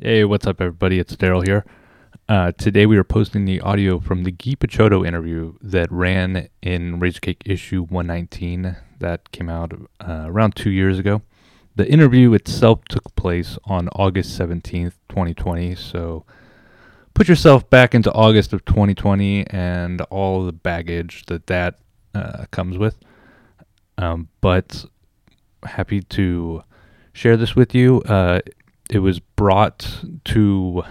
Hey, what's up, everybody? It's Daryl here. Uh, today we are posting the audio from the Guy Picciotto interview that ran in Razorcake issue 119 that came out uh, around two years ago. The interview itself took place on August 17th, 2020, so put yourself back into August of 2020 and all the baggage that that uh, comes with. Um, but happy to share this with you. It was brought to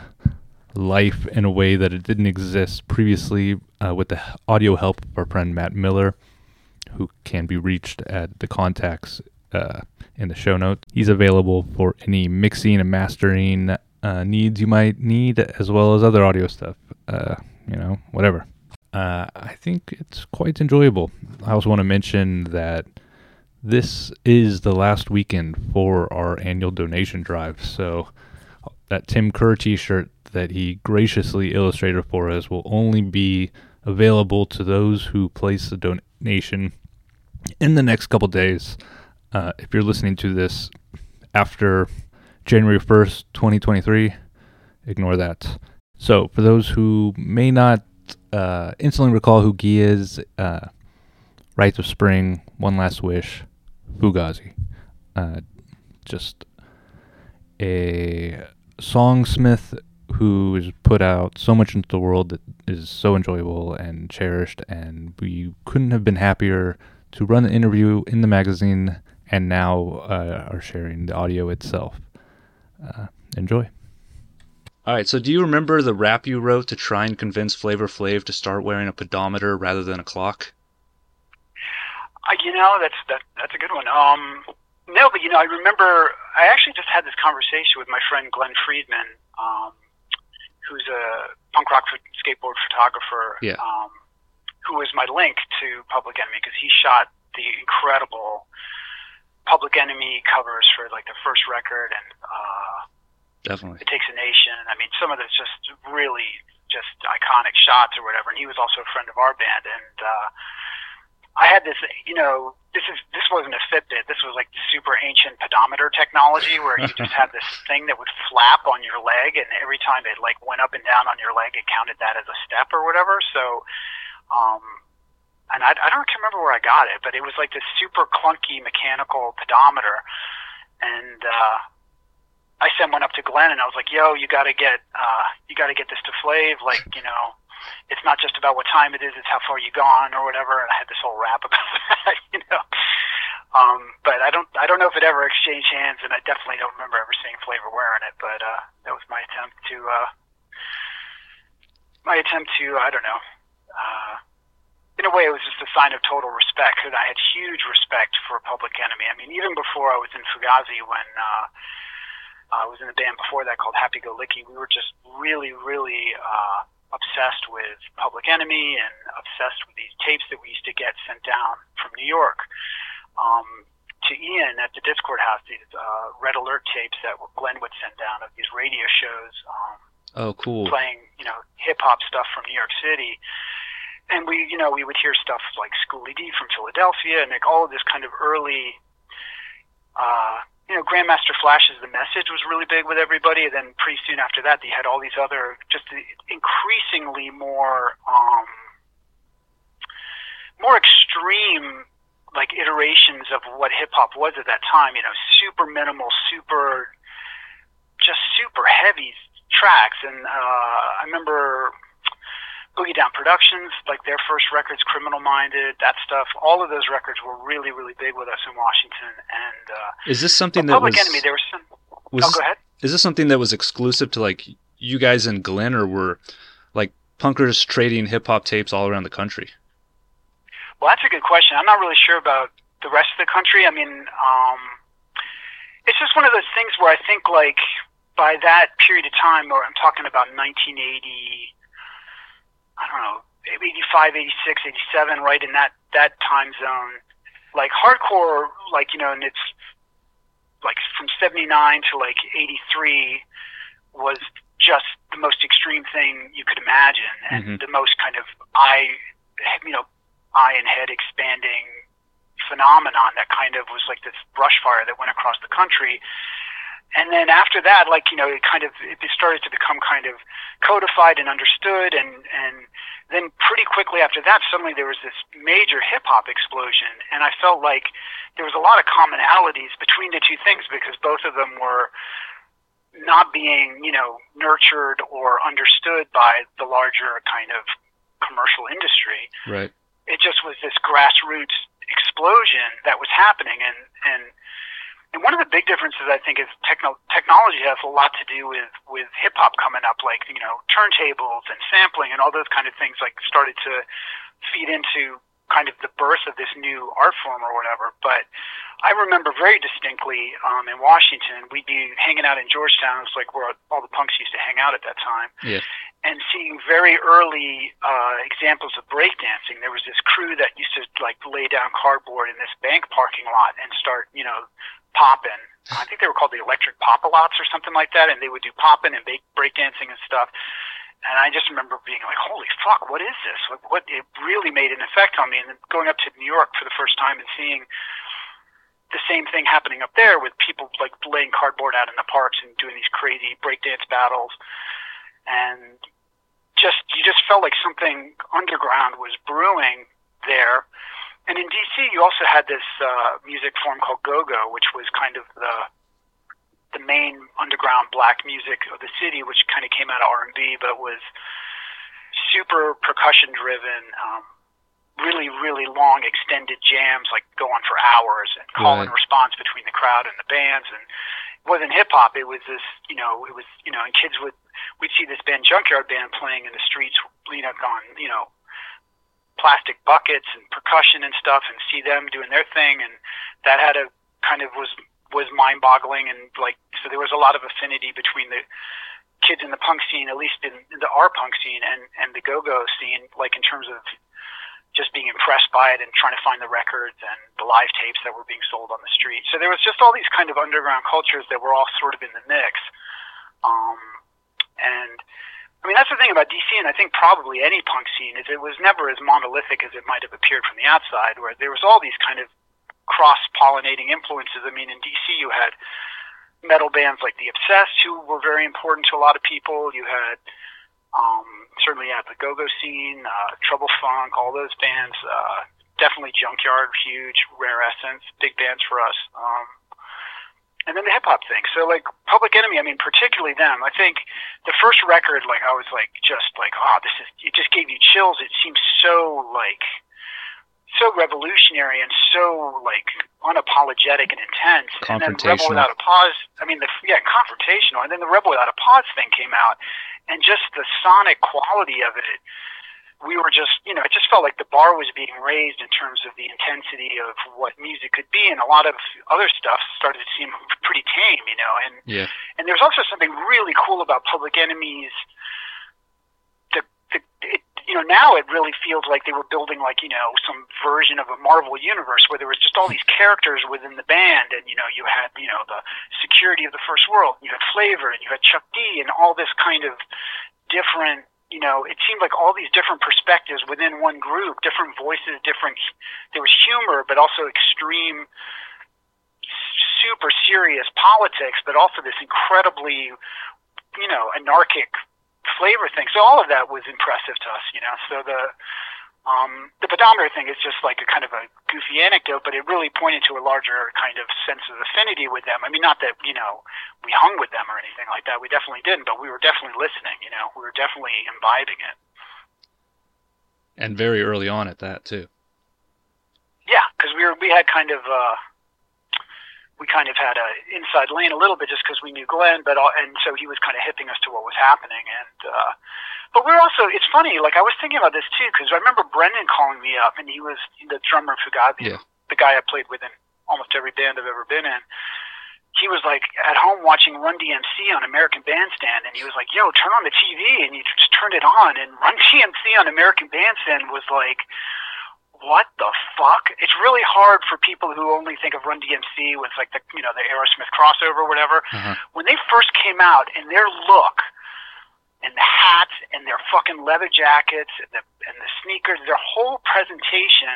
life in a way that it didn't exist previously uh, with the audio help of our friend Matt Miller, who can be reached at the contacts uh, in the show notes. He's available for any mixing and mastering uh, needs you might need, as well as other audio stuff. Uh, you know, whatever. Uh, I think it's quite enjoyable. I also want to mention that this is the last weekend for our annual donation drive. So that Tim Kerr t-shirt that he graciously illustrated for us will only be available to those who place a donation in the next couple days. Uh, if you're listening to this after January 1st, 2023, ignore that. So, for those who may not uh, instantly recall who Guy is, uh, Rites of Spring, One Last Wish, Fugazi. Uh, just a songsmith who has put out so much into the world that is so enjoyable and cherished, and we couldn't have been happier to run the interview in the magazine and now uh, are sharing the audio itself. Uh, enjoy. All right, so do you remember the rap you wrote to try and convince Flavor Flav to start wearing a pedometer rather than a clock? Uh, you know, that's that that's a good one. Um, no, but you know, I remember I actually just had this conversation with my friend Glen Friedman, um, who's a punk rock skateboard photographer. Yeah. Um, who was my link to Public Enemy because he shot the incredible Public Enemy covers for like the first record and uh, Definitely. It Takes a Nation. I mean, some of it's just really just iconic shots or whatever. And he was also a friend of our band and. uh I had this, you know, this is this wasn't a Fitbit. This was like super ancient pedometer technology where you just had this thing that would flap on your leg, and every time it like went up and down on your leg, it counted that as a step or whatever. So, um, and I, I don't remember where I got it, but it was like this super clunky mechanical pedometer, and uh, I sent one up to Glen, and I was like, "Yo, you got to get, uh, you got to get this to Flav, like, you know." It's not just about what time it is; it's how far you gone or whatever. And I had this whole rap about that, you know. Um, but I don't, I don't know if it ever exchanged hands, and I definitely don't remember ever seeing Flavor wearing it. But uh, that was my attempt to, uh, my attempt to, I don't know. Uh, in a way, it was just a sign of total respect, because I had huge respect for Public Enemy. I mean, even before I was in Fugazi, when uh, I was in a band before that called Happy Go Licky, we were just really, really. Uh, obsessed with Public Enemy and obsessed with these tapes that we used to get sent down from New York um, to Ian at the Dischord House. These uh, Red Alert tapes that Glen would send down of these radio shows. Um, oh, cool! Playing you know hip hop stuff from New York City. And we, you know, we would hear stuff like Schoolly D from Philadelphia, and like all of this kind of early uh, you know, Grandmaster Flash's The Message was really big with everybody. And then pretty soon after that, they had all these other just increasingly more, um, more extreme like iterations of what hip hop was at that time. You know, super minimal, super, just super heavy tracks. And uh, I remember Boogie Down Productions, like their first records, Criminal Minded, that stuff. All of those records were really, really big with us in Washington. And uh, is this something that Public was Enemy? There was some. Was oh, this, go ahead. Is this something that was exclusive to like you guys and Glenn, or were like punkers trading hip hop tapes all around the country? Well, that's a good question. I'm not really sure about the rest of the country. I mean, um, it's just one of those things where I think like by that period of time, or I'm talking about 1980 I don't know, 85, 86, 87, right in that that time zone. Like hardcore, like you know, and it's like from 79 to like 83 was just the most extreme thing you could imagine, and Mhm. the most kind of eye, you know, eye and head expanding phenomenon that kind of was like this brush fire that went across the country. And then after that, like you know, it kind of it started to become kind of codified and understood, and and then pretty quickly after that, suddenly there was this major hip hop explosion, and I felt like there was a lot of commonalities between the two things because both of them were not being you know nurtured or understood by the larger kind of commercial industry. Right. It just was this grassroots explosion that was happening, and and and one of the big differences I think is techno- technology has a lot to do with with hip hop coming up, like you know turntables and sampling and all those kind of things, like started to feed into kind of the birth of this new art form or whatever. But I remember very distinctly um, in Washington, we'd be hanging out in Georgetown. It's like where all the punks used to hang out at that time. Yeah. And seeing very early uh, examples of breakdancing. There was this crew that used to like lay down cardboard in this bank parking lot and start, you know, popping. I think they were called the electric pop-a-lots or something like that, and they would do popping and break dancing and stuff. And I just remember being like, "Holy fuck, what is this? What, what?" It really made an effect on me. And then going up to New York for the first time and seeing the same thing happening up there with people like laying cardboard out in the parks and doing these crazy breakdance battles, and just you just felt like something underground was brewing there and in DC, you also had this uh, music form called go-go, which was kind of the the main underground black music of the city, which kind of came out of R&B, but was super percussion driven, um, really, really long, extended jams, like go on for hours, and call and response between the crowd and the bands. And it wasn't hip hop; it was this, you know, it was, you know, and kids would we'd see this band, Junkyard Band, playing in the streets, you know, on, you know, plastic buckets and percussion and stuff and see them doing their thing and that had a kind of was was mind boggling and like so there was a lot of affinity between the kids in the punk scene at least in, in the our punk scene and and the go-go scene like in terms of just being impressed by it and trying to find the records and the live tapes that were being sold on the street. So there was just all these kind of underground cultures that were all sort of in the mix. Um and I mean, that's the thing about DC, and I think probably any punk scene is it was never as monolithic as it might have appeared from the outside, where there was all these kind of cross-pollinating influences. I mean, in DC, you had metal bands like The Obsessed, who were very important to a lot of people. You had um, certainly at the go-go scene, uh, Trouble Funk, all those bands. Uh, definitely Junkyard, huge. Rare Essence, big bands for us. Um, and then the hip hop thing. So like Public Enemy, I mean, particularly them. I think the first record, like I was like just like, oh, this is. It just gave you chills. It seems so like so revolutionary and so like unapologetic and intense. And then Rebel Without a Pause. I mean, the yeah, confrontational. And then the Rebel Without a Pause thing came out, and just the sonic quality of it we were just, you know, it just felt like the bar was being raised in terms of the intensity of what music could be, and a lot of other stuff started to seem pretty tame, you know. And yeah. and there's also something really cool about Public Enemy's. The, the it, you know, now it really feels like they were building like you know some version of a Marvel universe where there was just all these characters within the band, and you know you had you know the security of the First World, and you had Flavor, and you had Chuck D, and all this kind of different you know, it seemed like all these different perspectives within one group, different voices, different. There was humor, but also extreme, super serious politics, but also this incredibly, you know, anarchic flavor thing. So all of that was impressive to us, you know. So the um, the pedometer thing is just like a kind of a goofy anecdote, but it really pointed to a larger kind of sense of affinity with them. I mean, not that, you know, we hung with them or anything like that. We definitely didn't, but we were definitely listening, you know, we were definitely imbibing it. And very early on at that, too. Yeah, because we were, we had kind of, uh, we kind of had a inside lane a little bit just because we knew Glen, but all, and so he was kind of hipping us to what was happening, and uh, but we're also, it's funny, like I was thinking about this too, because I remember Brendan calling me up, and he was the drummer for Fugazi, yeah. the guy I played with in almost every band I've ever been in. He was like at home watching Run DMC on American Bandstand, and he was like, "Yo, turn on the TV," and he just turned it on, and Run DMC on American Bandstand was like, "What the fuck?" It's really hard for people who only think of Run DMC with like the you know the Aerosmith crossover or whatever. Uh-huh. When they first came out, and their look and the hats and their fucking leather jackets and the and the sneakers, their whole presentation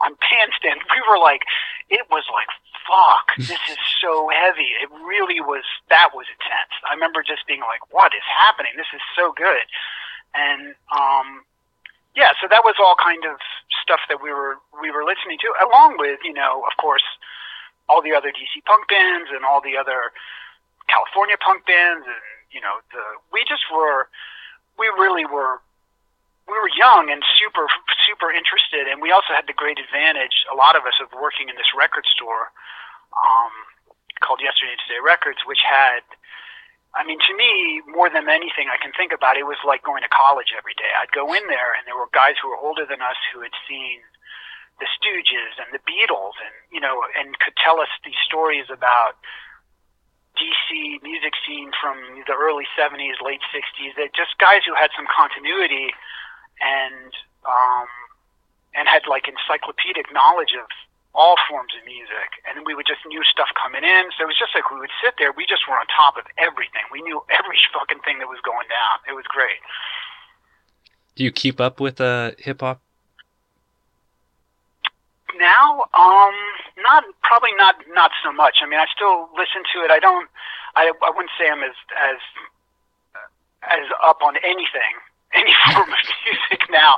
on bandstand. We were like, it was like, fuck, this is so heavy. It really was. That was intense. I remember just being like, what is happening? This is so good. And um, yeah, so that was all kind of stuff that we were we were listening to, along with you know, of course, all the other DC punk bands and all the other California punk bands, and you know, the we just were we really were we were young and super super interested, and we also had the great advantage, a lot of us, of working in this record store um, called Yesterday and Today Records, which had I mean, to me, more than anything I can think about, it was like going to college every day. I'd go in there, and there were guys who were older than us who had seen the Stooges and the Beatles, and you know, and could tell us these stories about DC music scene from the early '70s, late '60s. That just guys who had some continuity and um, and had like encyclopedic knowledge of all forms of music, and we would just new stuff coming in. So it was just like we would sit there. We just were on top of everything. We knew every fucking thing that was going down. It was great. Do you keep up with uh, hip hop? Now, um, not probably not not so much. I mean, I still listen to it. I don't. I I wouldn't say I'm as as as up on anything any form of music now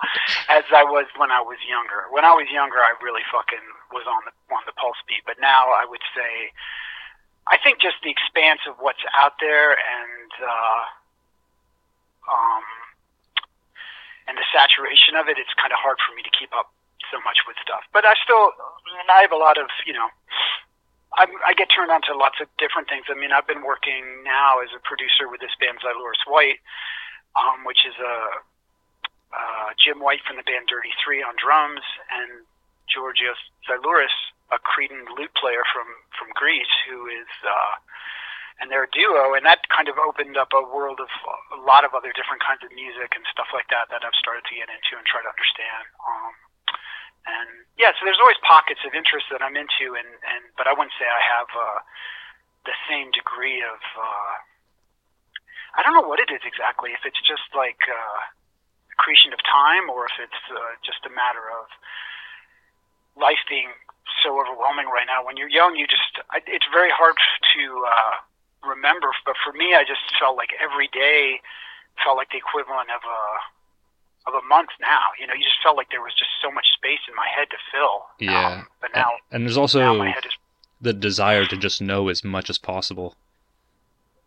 as I was when I was younger. When I was younger, I really fucking was on the on the pulse beat. But now I would say, I think just the expanse of what's out there and uh, um, and the saturation of it, it's kind of hard for me to keep up so much with stuff. But I still, I have a lot of you know. I, I get turned on to lots of different things. I mean, I've been working now as a producer with this band Xylouris White, um, which is a uh, Jim White from the band Dirty Three on drums, and Georgios Xylouris, a Cretan lute player from from Greece, who is uh, and they're a duo, and that kind of opened up a world of a lot of other different kinds of music and stuff like that that I've started to get into and try to understand. Um, and yeah, so there's always pockets of interest that I'm into, and and but I wouldn't say I have uh, the same degree of uh, I don't know what it is exactly. If it's just like uh, accretion of time, or if it's uh, just a matter of life being so overwhelming right now. When you're young, you just it's very hard to uh, remember. But for me, I just felt like every day felt like the equivalent of a of a month now. You know, you just felt like there was just so much space in my head to fill. Yeah. Um, but now, and, and there's also the desire to just know as much as possible.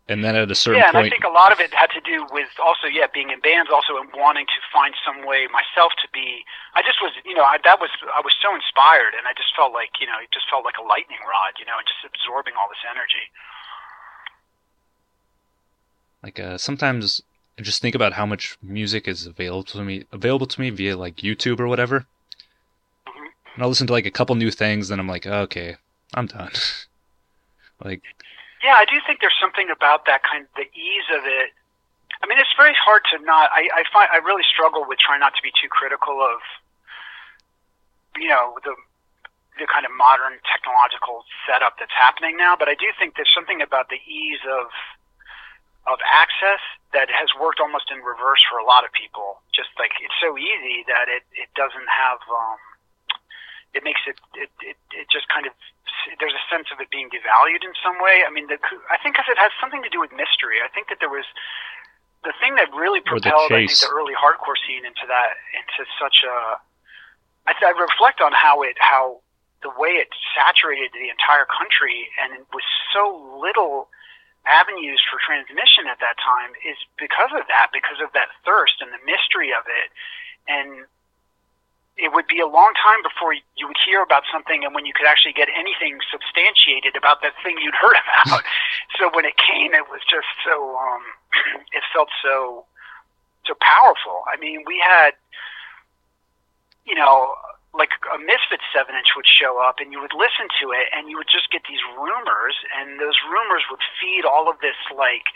And then at a certain yeah, point, and I think a lot of it had to do with also, yeah, being in bands, also and wanting to find some way myself to be. I just was, you know, I, that was I was so inspired, and I just felt like, you know, it just felt like a lightning rod, you know, and just absorbing all this energy. Like uh, sometimes, I just think about how much music is available to me, available to me via like YouTube or whatever. Mm-hmm. And I'll listen to like a couple new things, then I'm like, oh, okay, I'm done. like yeah, I do think there's something about that kind of the ease of it. I mean, it's very hard to not. I, I find I really struggle with trying not to be too critical of, you know, the the kind of modern technological setup that's happening now. But I do think there's something about the ease of of access that has worked almost in reverse for a lot of people. Just like it's so easy that it it doesn't have. Um, it makes it it, it it just kind of there's a sense of it being devalued in some way. I mean, the, I think because it has something to do with mystery. I think that there was the thing that really propelled I think the early hardcore scene into that into such a. I, I reflect on how it how the way it saturated the entire country and it was so little avenues for transmission at that time is because of that because of that thirst and the mystery of it and it would be a long time before you would hear about something and when you could actually get anything substantiated about that thing you'd heard about. so when it came, it was just so, um, it felt so, so powerful. I mean, we had, you know, like a Misfit 7 inch would show up and you would listen to it and you would just get these rumors and those rumors would feed all of this like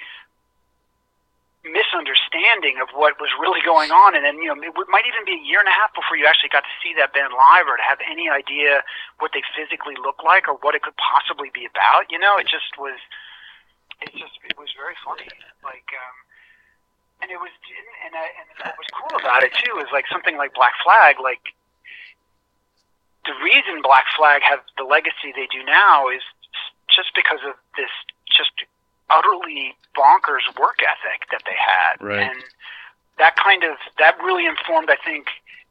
misunderstanding of what was really going on. And then, you know, it might even be a year and a half before you actually got to see that band live or to have any idea what they physically look like or what it could possibly be about. You know, it just was, it just, it was very funny. Like, um, and it was, and, and what was cool about it too is like something like Black Flag, like, the reason Black Flag have the legacy they do now is just because of this just utterly bonkers work ethic that they had, Right. and that kind of that really informed, I think.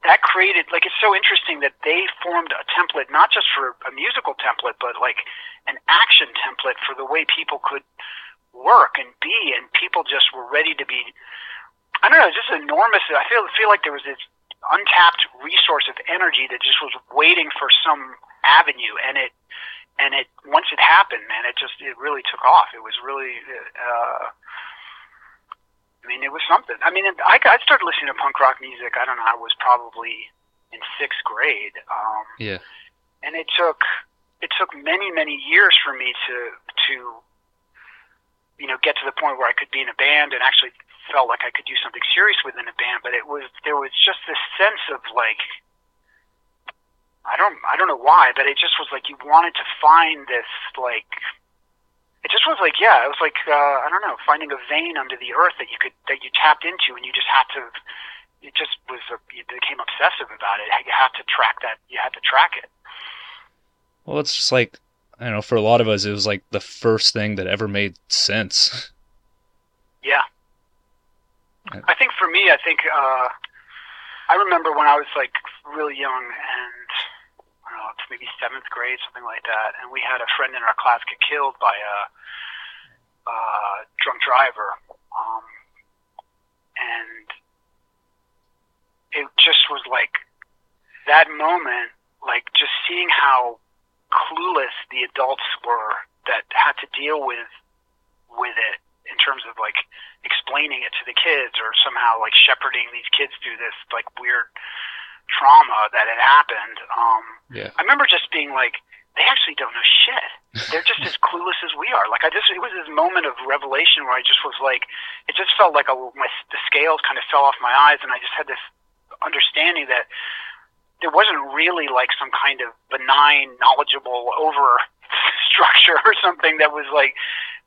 That created like it's so interesting that they formed a template not just for a musical template but like an action template for the way people could work and be and people just were ready to be I don't know, just enormous I feel feel like there was this untapped resource of energy that just was waiting for some avenue and it and it once it happened man it just it really took off it was really uh I mean it was something I mean I, I started listening to punk rock music I don't know I was probably in sixth grade um Yeah. and it took it took many many years for me to to you know get to the point where I could be in a band and actually felt like I could do something serious within a band but it was there was just this sense of like I don't I don't know why but it just was like you wanted to find this like it just was like yeah it was like uh, I don't know finding a vein under the earth that you could that you tapped into and you just had to it just was a, you became obsessive about it you had to track that you had to track it Well, it's just like I don't know. For a lot of us, it was like the first thing that ever made sense. Yeah. I think for me, I think uh, I remember when I was like really young and I don't know, it's maybe seventh grade, something like that, and we had a friend in our class get killed by a, a drunk driver, um, and it just was like that moment, like just seeing how clueless the adults were that had to deal with with it in terms of like explaining it to the kids or somehow like shepherding these kids through this like weird trauma that had happened. Um, Yeah. I remember just being like, they actually don't know shit. They're just as clueless as we are. Like I just, it was this moment of revelation where I just was like, it just felt like a, my the scales kind of fell off my eyes, and I just had this understanding that there wasn't really like some kind of benign, knowledgeable over structure or something that was like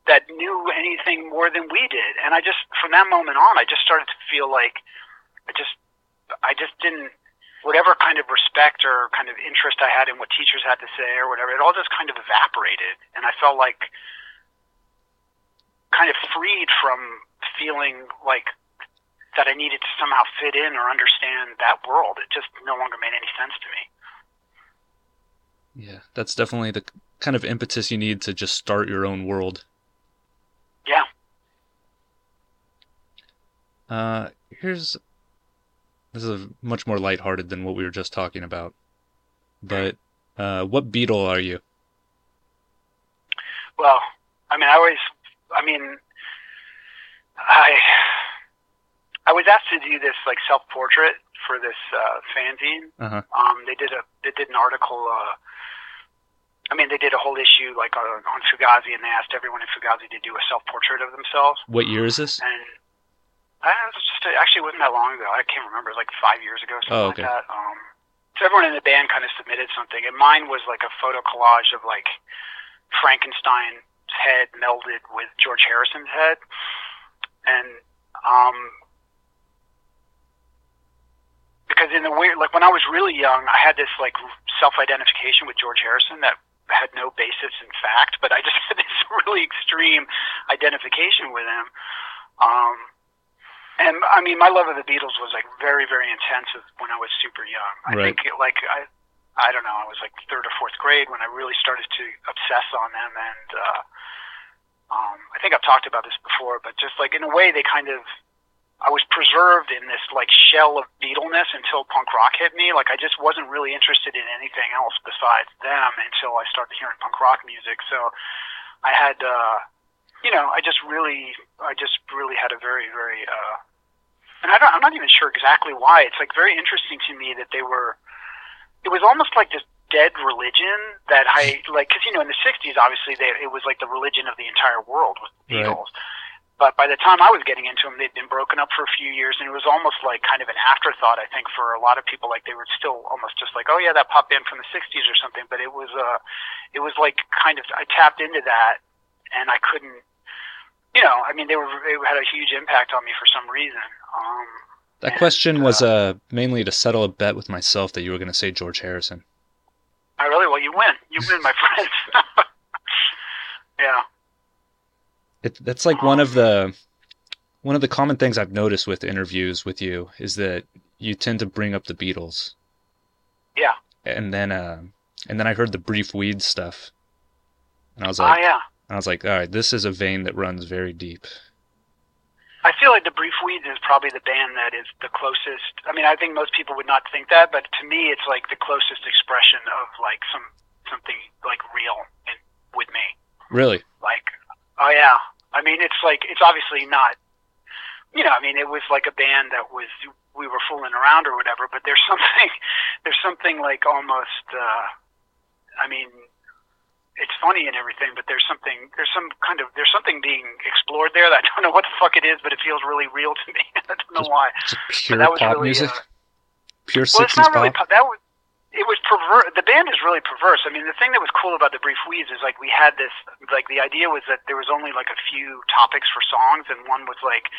that knew anything more than we did. And I just, from that moment on, I just started to feel like I just, I just didn't, whatever kind of respect or kind of interest I had in what teachers had to say or whatever, it all just kind of evaporated. And I felt like kind of freed from feeling like that I needed to somehow fit in or understand that world. It just no longer made any sense to me. Yeah. That's definitely the kind of impetus you need to just start your own world. Yeah. Uh, here's this is much more lighthearted than what we were just talking about. But uh, what beetle are you? Well, I mean, I always, I mean, I, I was asked to do this like self-portrait for this uh, fanzine. Uh huh. Um, they did a, they did an article. Uh, I mean, they did a whole issue like on, on Fugazi, and they asked everyone in Fugazi to do a self-portrait of themselves. What year is this? And I was just actually it wasn't that long ago. I can't remember. It was like five years ago, something Oh, okay. like that. Um, so everyone in the band kind of submitted something, and mine was like a photo collage of like Frankenstein's head melded with George Harrison's head, and um, because in the weird, like when I was really young, I had this like self-identification with George Harrison that had no basis in fact, but I just had this really extreme identification with him. Um, and I mean, my love of the Beatles was like very, very intensive when I was super young. I Right. think it, like I, I don't know, I was like third or fourth grade when I really started to obsess on them, and uh, um, I think I've talked about this before, but just like in a way, they kind of, I was preserved in this like shell of Beatleness until punk rock hit me. Like I just wasn't really interested in anything else besides them until I started hearing punk rock music. So I had, uh, you know, I just really, I just really had a very, very, uh, and I don't, I'm not even sure exactly why. It's like very interesting to me that they were. It was almost like this dead religion that I like, because you know, in the '60s, obviously, they, it was like the religion of the entire world with the Right. Beatles. But by the time I was getting into them, they'd been broken up for a few years, and it was almost like kind of an afterthought. I think for a lot of people, like they were still almost just like, oh yeah, that pop band from the '60s or something. But it was, uh, it was like kind of I tapped into that, and I couldn't. You know, I mean, they were they had a huge impact on me for some reason. Um, That and, question was uh, uh mainly to settle a bet with myself that you were going to say George Harrison. I really well, you win. You win, my friend. yeah. It, that's like one of the one of the common things I've noticed with interviews with you is that you tend to bring up the Beatles. Yeah. And then uh, and then I heard the Brief Weeds stuff, and I was Ah, like, yeah. I was like, all right, this is a vein that runs very deep. I feel like the Brief Weeds is probably the band that is the closest. I mean, I think most people would not think that, but to me, it's like the closest expression of like some something like real in, with me. Really? Like, oh yeah. I mean, it's like it's obviously not. You know, I mean, it was like a band that was we were fooling around or whatever. But there's something, there's something like almost. uh I mean, it's funny and everything, but there's something, there's some kind of, there's something being explored there that I don't know what the fuck it is, but it feels really real to me. I don't know why. It's pure that was pop really, music. uh, pure Well, it's 60s not really pop. That was it was perverse. The band is really perverse. I mean, the thing that was cool about the Brief Weeds is like we had this. Like the idea was that there was only like a few topics for songs, and one was like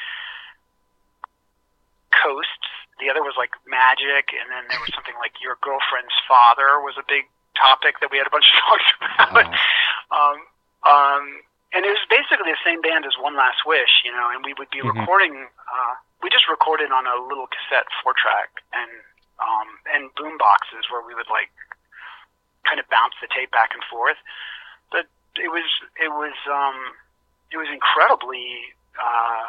coasts. The other was like magic, and then there was something like your girlfriend's father was a big topic that we had a bunch of songs about. Wow. Um, um, and it was basically the same band as One Last Wish, you know, and we would be Mhm. recording, uh, we just recorded on a little cassette four track and, um, and boom boxes where we would like kind of bounce the tape back and forth. But it was, it was, um, it was incredibly, uh,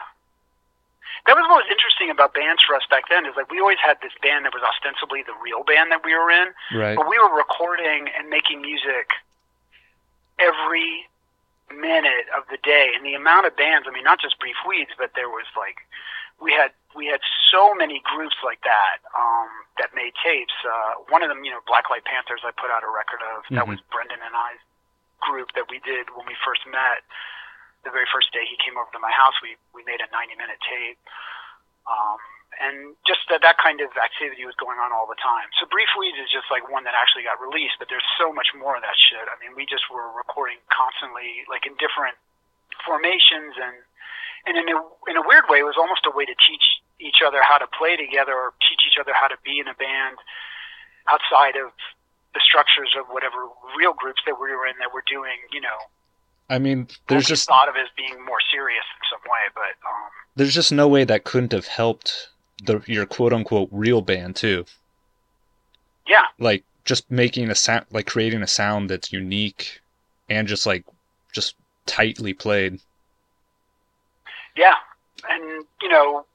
that was what was interesting about bands for us back then is like we always had this band that was ostensibly the real band that we were in, Right. but we were recording and making music every minute of the day. And the amount of bands i mean not just brief weeds but there was like we had we had so many groups like that um that made tapes. Uh one of them you know black light panthers i put out a record of. That Mhm. was brendan and i's group that we did when we first met the very first day he came over to my house we we made a 90 minute tape um and just that that kind of activity was going on all the time. So Brief Weeds is just like one that actually got released, but there's so much more of that shit. I mean, we just were recording constantly, like in different formations, and and in a in a weird way, it was almost a way to teach each other how to play together, or teach each other how to be in a band outside of the structures of whatever real groups that we were in that were doing, you know, I mean, there's just thought of as being more serious in some way, but um, there's just no way that couldn't have helped the your quote unquote real band too. yeah, Like just making a sound, like creating a sound that's unique and just like just tightly played. Yeah, and you know,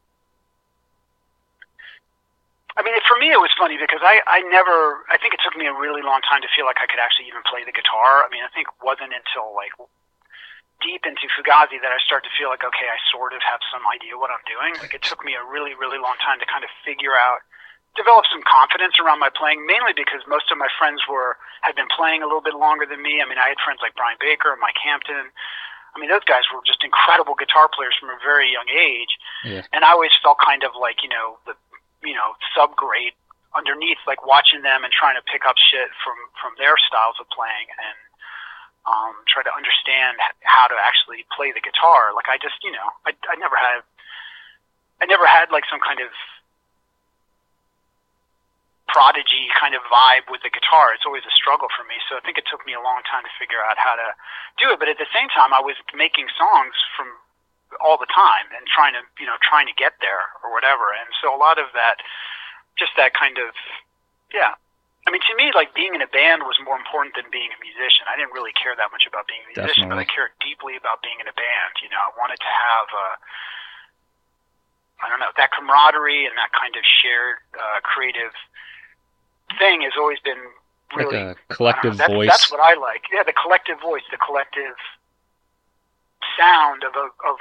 I mean, for me, it was funny because I, I never, I think it took me a really long time to feel like I could actually even play the guitar. I mean, I think it wasn't until like deep into Fugazi that I started to feel like, okay, I sort of have some idea what I'm doing. Like it took me a really, really long time to kind of figure out, develop some confidence around my playing, mainly because most of my friends were, had been playing a little bit longer than me. I mean, I had friends like Brian Baker, Mike Hampton. I mean, those guys were just incredible guitar players from a very young age. Yeah. And I always felt kind of like, you know, the, you know, subgrade underneath, like watching them and trying to pick up shit from, from their styles of playing and, um, try to understand how to actually play the guitar. Like I just, you know, I, I never had, I never had like some kind of prodigy kind of vibe with the guitar. It's always a struggle for me. So I think it took me a long time to figure out how to do it. But at the same time, I was making songs from all the time and trying to, you know, trying to get there or whatever. And so a lot of that, just that kind of, yeah. I mean, to me, like being in a band was more important than being a musician. I didn't really care that much about being a musician, but I cared deeply about being in a band. You know, I wanted to have a, I don't know, that camaraderie and that kind of shared uh, creative thing has always been Like really a collective that's, voice. That's what I like. Yeah, the collective voice, the collective sound of a, of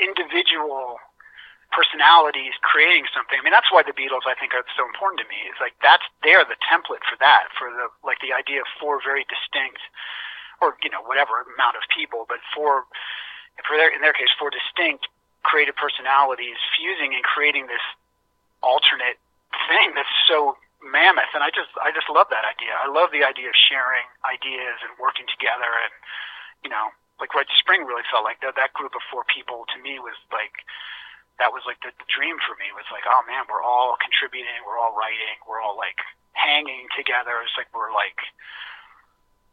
individual personalities creating something. I mean, that's why the Beatles, I think, are so important to me. It's like that's they're the template for that, for the like the idea of four very distinct, or you know, whatever amount of people, but four, for their in their case, four distinct creative personalities fusing and creating this alternate thing that's so mammoth. And I just I just love that idea. I love the idea of sharing ideas and working together, and you know, like Rites of Spring really felt like that. That group of four people to me was like that was like the, the dream for me was like, oh man, we're all contributing, we're all writing, we're all like hanging together. It's like we're like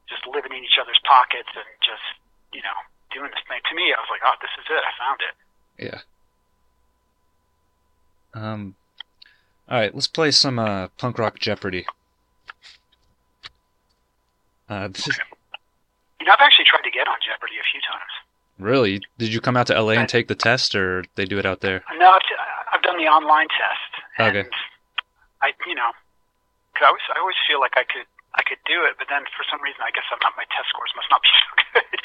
just living in each other's pockets and just you know doing this thing. To me, I was like, oh, this is it. I found it. Yeah. Um. All right, let's play some uh, punk rock Jeopardy. Uh, this is, You know, I've actually tried to get on Jeopardy a few times. really? Did you come out to LA and take the test, or they do it out there? No, I've, I've done the online test, Okay. I, you know, because I always, I always feel like I could, I could do it, but then for some reason, I guess I'm not. My test scores must not be so good.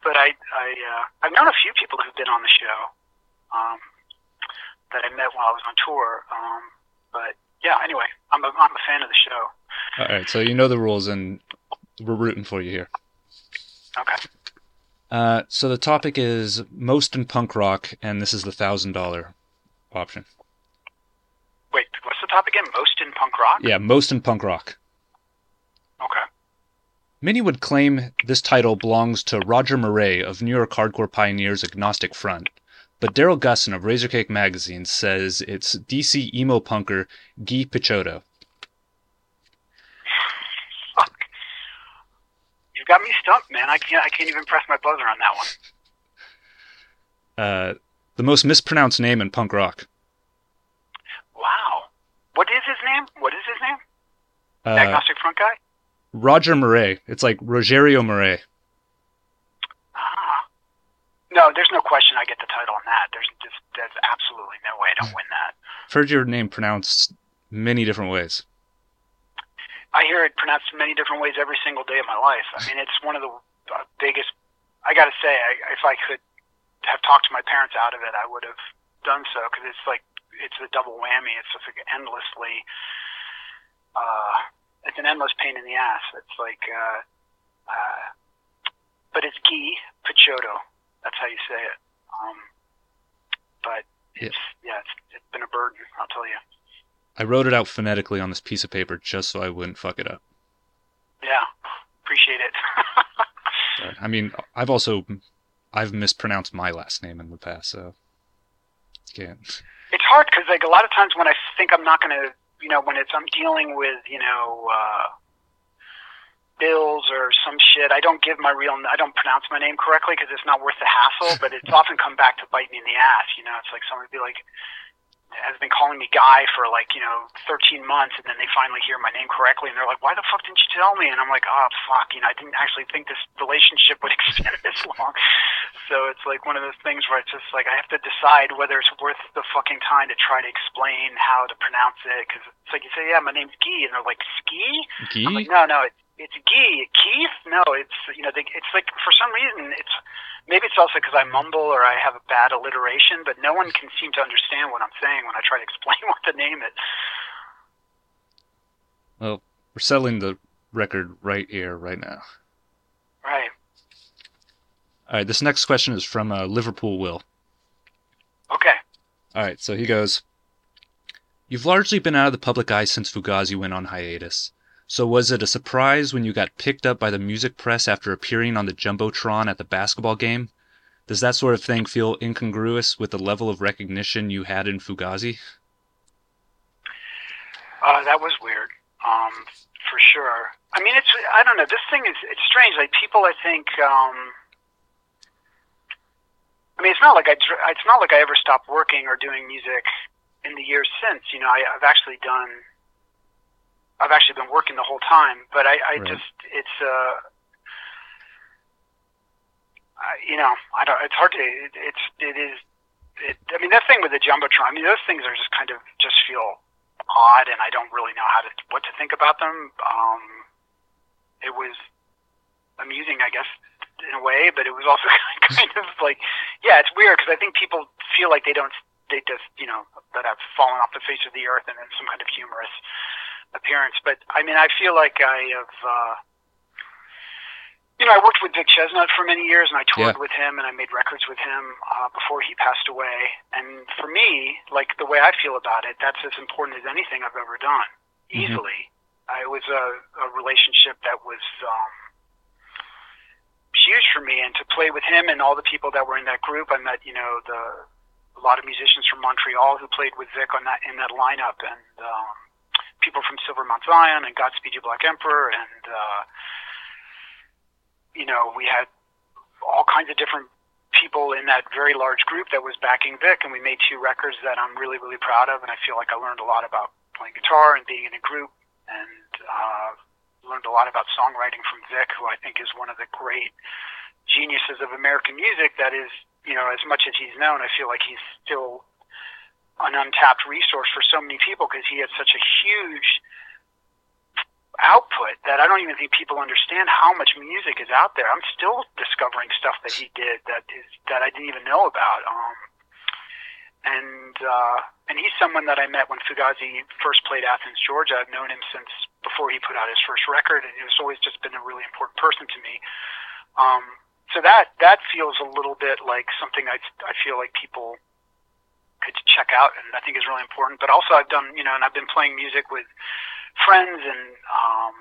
but I, I, uh, I've known a few people who've been on the show, um, that I met while I was on tour. Um, but yeah, anyway, I'm a, I'm a fan of the show. All right, so you know the rules, and we're rooting for you here. Okay. Uh, so the topic is most in punk rock, and this is the thousand dollar option. Wait, what's the topic again? Most in punk rock? Yeah, most in punk rock. Okay. Many would claim this title belongs to Roger Miret of New York hardcore pioneers Agnostic Front, but Daryl Gussin of Razorcake Magazine says it's DC emo punker Guy Picciotto. Fuck. You've got me stumped, man. I can't, I can't even press my buzzer on that one. Uh, the most mispronounced name in punk rock. Wow. What is his name? What is his name? Uh, Agnostic front guy? Roger Miret. It's like Rogerio Murray. Ah. No, there's no question I get the title on that. There's just there's absolutely no way I don't win that. I've heard your name pronounced many different ways. I hear it pronounced many different ways every single day of my life. I mean, it's one of the uh, biggest. I got to say, I, if I could have talked to my parents out of it, I would have done so because it's like it's a double whammy. It's just like endlessly. Uh, it's an endless pain in the ass. It's like, uh, uh, but it's Guy Picciotto. That's how you say it. Um, but it's yeah, it's, it's been a burden. I'll tell you. I wrote it out phonetically on this piece of paper just so I wouldn't fuck it up. Yeah, appreciate it. I mean, I've also I've mispronounced my last name in the past, so can't. it's hard because like a lot of times when I think I'm not gonna, you know, when it's I'm dealing with, you know, uh, bills or some shit, I don't give my real, I don't pronounce my name correctly because it's not worth the hassle. But it's often come back to bite me in the ass. You know, it's like someone would be like has been calling me Guy for like you know 13 months, and then they finally hear my name correctly, and they're like, "Why the fuck didn't you tell me?" And I'm like, "Oh fuck, you know, I didn't actually think this relationship would extend this long." So it's like one of those things where it's just like I have to decide whether it's worth the fucking time to try to explain how to pronounce it, because it's like you say, "Yeah, my name's Gee," and they're like, "Ski?" I'm like, "No, no, it's it's Guy, Keith." No, it's you know, they, it's like for some reason it's maybe it's also because I mumble or I have a bad alliteration, but no one can seem to understand what I'm saying when I try to explain what the name is. Well, we're settling the record right here, right now. Right. All right, this next question is from uh, Liverpool Will. Okay. All right, so he goes You've largely been out of the public eye since Fugazi went on hiatus. So was it a surprise when you got picked up by the music press after appearing on the Jumbotron at the basketball game? Does that sort of thing feel incongruous with the level of recognition you had in Fugazi? Uh, that was weird, um, for sure. I mean, it's I don't know. This thing is it's strange. Like people, I think. Um, I mean, it's not like I it's not like I ever stopped working or doing music in the years since. You know, I, I've actually done. I've actually been working the whole time, but I, I Right. just it's uh, I, you know, I don't. It's hard to. It, it's it is. It, I mean, that thing with the jumbotron. I mean, those things are just kind of just feel odd, and I don't really know how to what to think about them. Um, it was amusing, I guess, in a way, but it was also kind of like, yeah, it's weird because I think people feel like they don't, they just, you know, that have fallen off the face of the earth and in some kind of humorous appearance. But I mean, I feel like I have. Uh, you know, I worked with Vic Chesnutt for many years, and I toured Yeah. with him, and I made records with him uh, before he passed away. And for me, like the way I feel about it, that's as important as anything I've ever done. Mhm. Easily, uh, it was a, a relationship that was um, huge for me, and to play with him and all the people that were in that group. I met, you know, the a lot of musicians from Montreal who played with Vic on that in that lineup, and um, people from Silver Mount Zion and Godspeed You Black Emperor, and uh, you know, we had all kinds of different people in that very large group that was backing Vic, and we made two records that I'm really, really proud of, and I feel like I learned a lot about playing guitar and being in a group, and uh, learned a lot about songwriting from Vic, who I think is one of the great geniuses of American music. That is, you know, as much as he's known, I feel like he's still an untapped resource for so many people because he had such a huge output that I don't even think people understand how much music is out there. I'm still discovering stuff that he did that is that I didn't even know about. Um, and uh, and he's someone that I met when Fugazi first played Athens, Georgia. I've known him since before he put out his first record, and he's always just been a really important person to me. Um, so that that feels a little bit like something I I feel like people could check out, and I think is really important. But also, I've done you know, and I've been playing music with friends and um,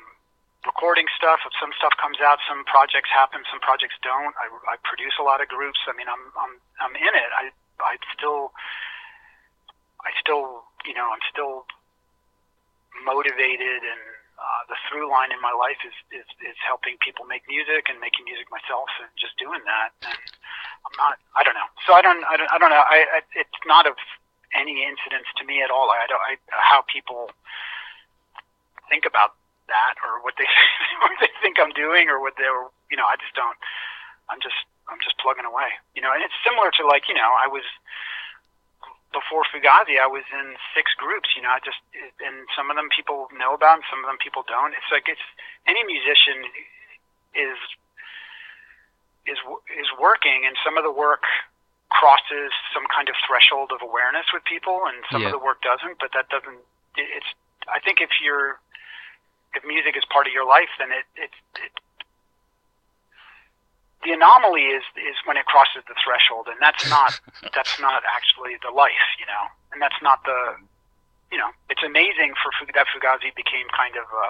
recording stuff. If some stuff comes out, some projects happen, some projects don't. I, I produce a lot of groups. I mean, I'm I'm I'm in it. I I still I still you know I'm still motivated and uh, the through line in my life is, is is helping people make music and making music myself and just doing that. And I'm not I don't know. So I don't I don't I don't know. I, I it's not of any incidence to me at all. I don't I how people think about that or what they what they think I'm doing or what they're you know I just don't I'm just I'm just plugging away you know and it's similar to like you know I was before Fugazi I was in six groups you know I just and some of them people know about and some of them people don't it's like it's any musician is is is working and some of the work crosses some kind of threshold of awareness with people and some yeah. of the work doesn't but that doesn't it's I think if you're if music is part of your life, then it, it, it the anomaly is is when it crosses the threshold, and that's not that's not actually the life, you know, and that's not the you know. It's amazing for that Fugazi became kind of a,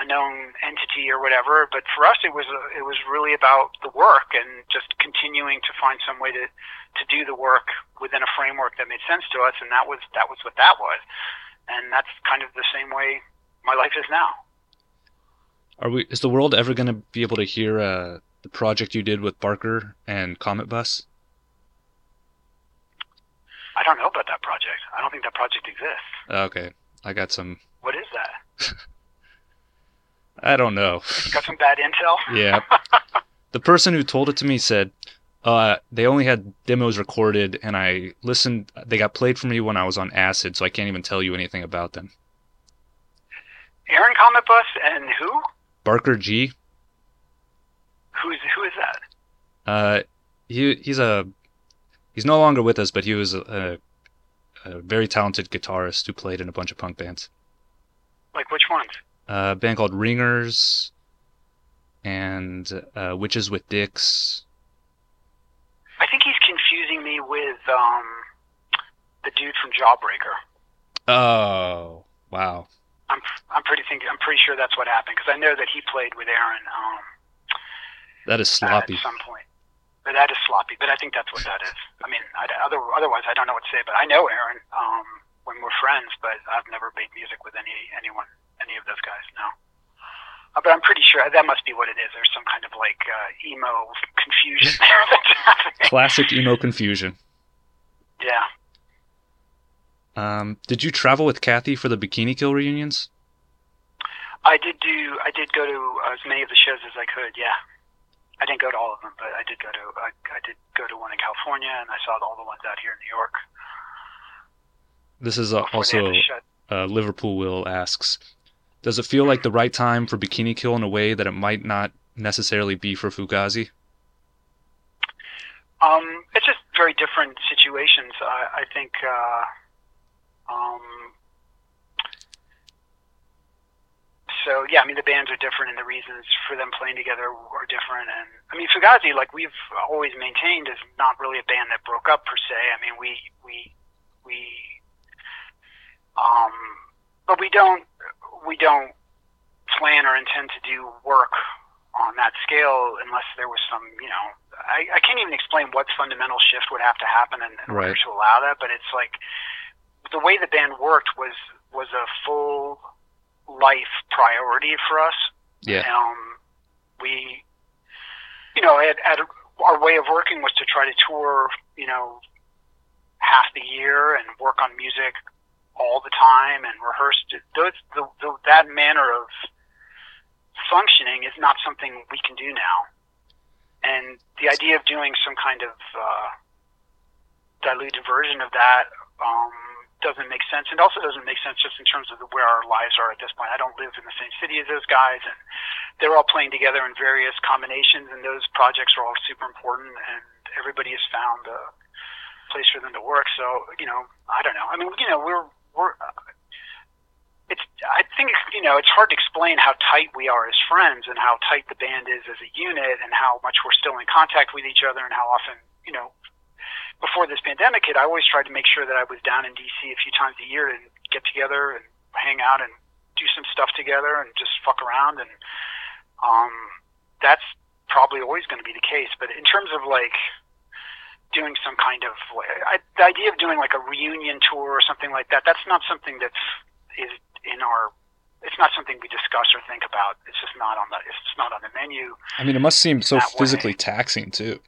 a known entity or whatever, but for us it was a, it was really about the work and just continuing to find some way to to do the work within a framework that made sense to us, and that was that was what that was, and that's kind of the same way my life is now. Are we? Is the world ever going to be able to hear uh, the project you did with Barker and Cometbus? I don't know about that project. I don't think that project exists. Okay, I got some. What is that? I don't know. got some bad intel. yeah. The person who told it to me said uh, they only had demos recorded, and I listened. They got played for me when I was on acid, so I can't even tell you anything about them. Aaron Cometbus and who? Barker G. Who's who is that? Uh, he he's a he's no longer with us, but he was a, a very talented guitarist who played in a bunch of punk bands. Like which ones? Uh, a band called Ringers and uh, Witches with Dicks. I think he's confusing me with um, the dude from Jawbreaker. Oh, wow. I'm I'm pretty think I'm pretty sure that's what happened because I know that he played with Aaron. Um, that is sloppy. At some point, but that is sloppy. But I think that's what that is. I mean, I, other, otherwise I don't know what to say. But I know Aaron um, when we're friends, but I've never made music with any anyone any of those guys. No. Uh, but I'm pretty sure that must be what it is. There's some kind of like uh, emo confusion there. Classic emo confusion. Yeah. Um, did you travel with Kathi for the Bikini Kill reunions? I did do. I did go to as many of the shows as I could. Yeah, I didn't go to all of them, but I did go to. I, I did go to one in California, and I saw all the ones out here in New York. This is uh, also uh, Liverpool. Will asks, does it feel like the right time for Bikini Kill in a way that it might not necessarily be for Fugazi? Um, it's just very different situations. I, I think. Uh, um, so yeah, I mean the bands are different, and the reasons for them playing together are different. And I mean Fugazi, like we've always maintained, is not really a band that broke up per se. I mean we we we, um, but we don't we don't plan or intend to do work on that scale unless there was some, you know, I, I can't even explain what fundamental shift would have to happen in, in right. order to allow that. But it's like the way the band worked was was a full life priority for us. Yeah. Um, we, you know, at, at our way of working was to try to tour, you know, half the year and work on music all the time and rehearse. Those, the, the, that manner of functioning is not something we can do now. And the idea of doing some kind of uh, diluted version of that um, doesn't make sense. And also doesn't make sense just in terms of where our lives are at this point. I don't live in the same city as those guys, and they're all playing together in various combinations, and those projects are all super important, and everybody has found a place for them to work. So, you know, I don't know. I mean, you know, we're we're uh, it's I think you know it's hard to explain how tight we are as friends and how tight the band is as a unit and how much we're still in contact with each other and how often you know before this pandemic hit I always tried to make sure that I was down in DC a few times a year and get together and hang out and do some stuff together and just fuck around and um that's probably always going to be the case but in terms of like doing some kind of I, the idea of doing like a reunion tour or something like that that's not something that's is in our it's not something we discuss or think about. It's just not on the it's just not on the menu. I mean, it must seem so physically way. taxing too.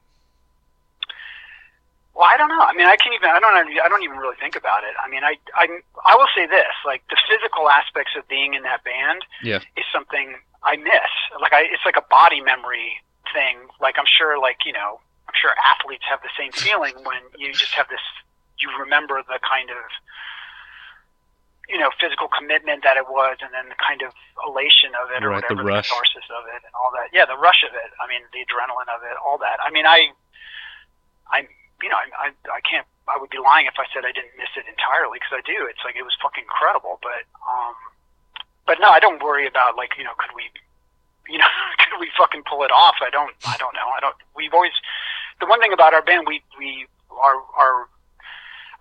Well, I don't know. I mean, I can't even. I don't. I don't even really think about it. I mean, I. I. I will say this: like the physical aspects of being in that band, yeah. is something I miss. Like I, it's like a body memory thing. Like I'm sure, like you know, I'm sure athletes have the same feeling when you just have this. You remember the kind of you know, physical commitment that it was, and then the kind of elation of it, or right, whatever, the, rush. the catharsis of it, and all that. Yeah, the rush of it. I mean, the adrenaline of it, all that. I mean, I, I, you know, I, I, I can't. I would be lying if I said I didn't miss it entirely because I do. It's like it was fucking incredible. But, um, but no, I don't worry about like you know, could we, you know, could we fucking pull it off? I don't. I don't know. I don't. We've always. The one thing about our band, we we our our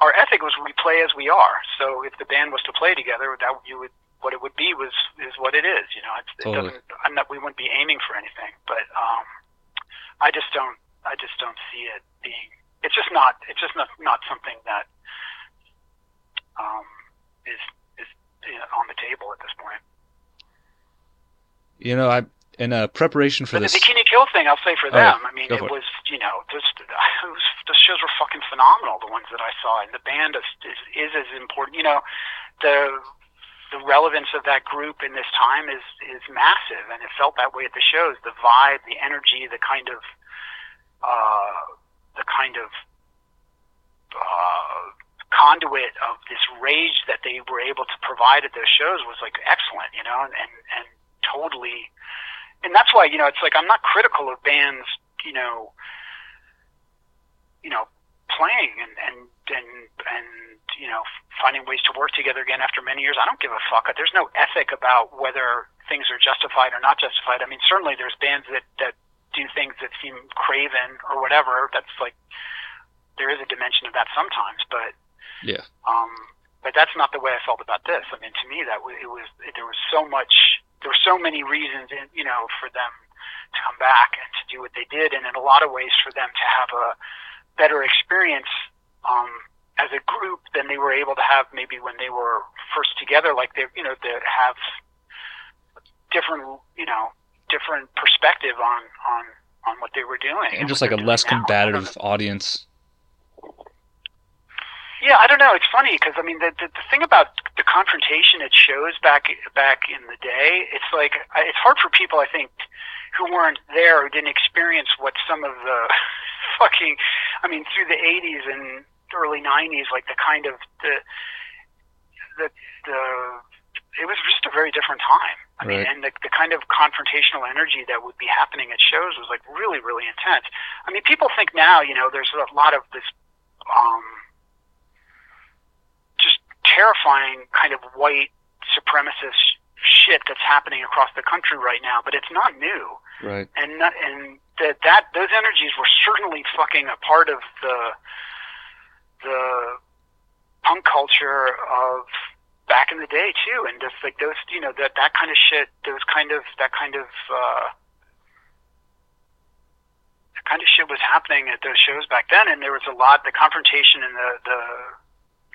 our ethic was we play as we are. So if the band was to play together, that you would what it would be was is what it is. You know, it's, it Totally. doesn't. I'm not. We wouldn't be aiming for anything, but um, I just don't. I just don't see it being. It's just not. It's just not not something that um, is is you know, on the table at this point. You know, I in uh, preparation for But this. the Bikini Kill thing, I'll say for Oh, them. I mean, it it. was you know, just it was, the shows were fucking phenomenal. The ones that I saw, and the band is, is is as important. You know, the the relevance of that group in this time is is massive, and it felt that way at the shows. The vibe, the energy, the kind of uh, the kind of uh, conduit of this rage that they were able to provide at those shows was like excellent. You know, and and, and totally and that's why you know it's like I'm not critical of bands, you know, you know, playing and and and and you know finding ways to work together again after many years. I don't give a fuck. There's no ethic about whether things are justified or not justified. I mean, certainly there's bands that that do things that seem craven or whatever. That's like there is a dimension of that sometimes, but Yeah. um, but that's not the way I felt about this. I mean, to me, that was, it was there was so much, there were so many reasons, in, you know, for them to come back and to do what they did, and in a lot of ways for them to have a better experience um, as a group than they were able to have maybe when they were first together. Like they, you know, to have different, you know, different perspective on on on what they were doing, and just like a less. Combative audience. Yeah, I don't know. It's funny because I mean the, the the thing about the confrontation it shows back back in the day. It's like I- it's hard for people I think who weren't there who didn't experience what some of the fucking I mean through the 80s and early 90s like the kind of the the the it was just a very different time. I mean, Right. and the, the kind of confrontational energy that would be happening at shows was like really, really intense. I mean, people think now, you know, there's a lot of this um, just terrifying kind of white supremacist shit that's happening across the country right now, but it's not new. Right. And not, and that that those energies were certainly fucking a part of the the punk culture of back in the day too, and just like those, you know, that that kind of shit, those kind of that kind of uh, that kind of shit was happening at those shows back then, and there was a lot the confrontation and the the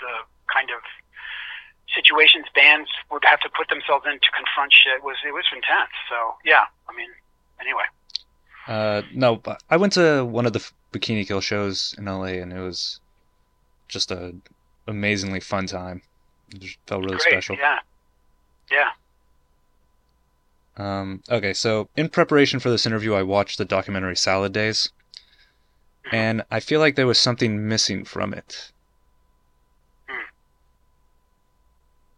the kind of situations bands would have to put themselves in to confront shit was it was intense. So yeah, I mean, anyway. Uh, no, I went to one of the Bikini Kill shows in LA, and it was just a amazingly fun time. It just felt really Great. special. Yeah. Yeah. Um, okay, so in preparation for this interview, I watched the documentary Salad Days, and I feel like there was something missing from it. Hmm.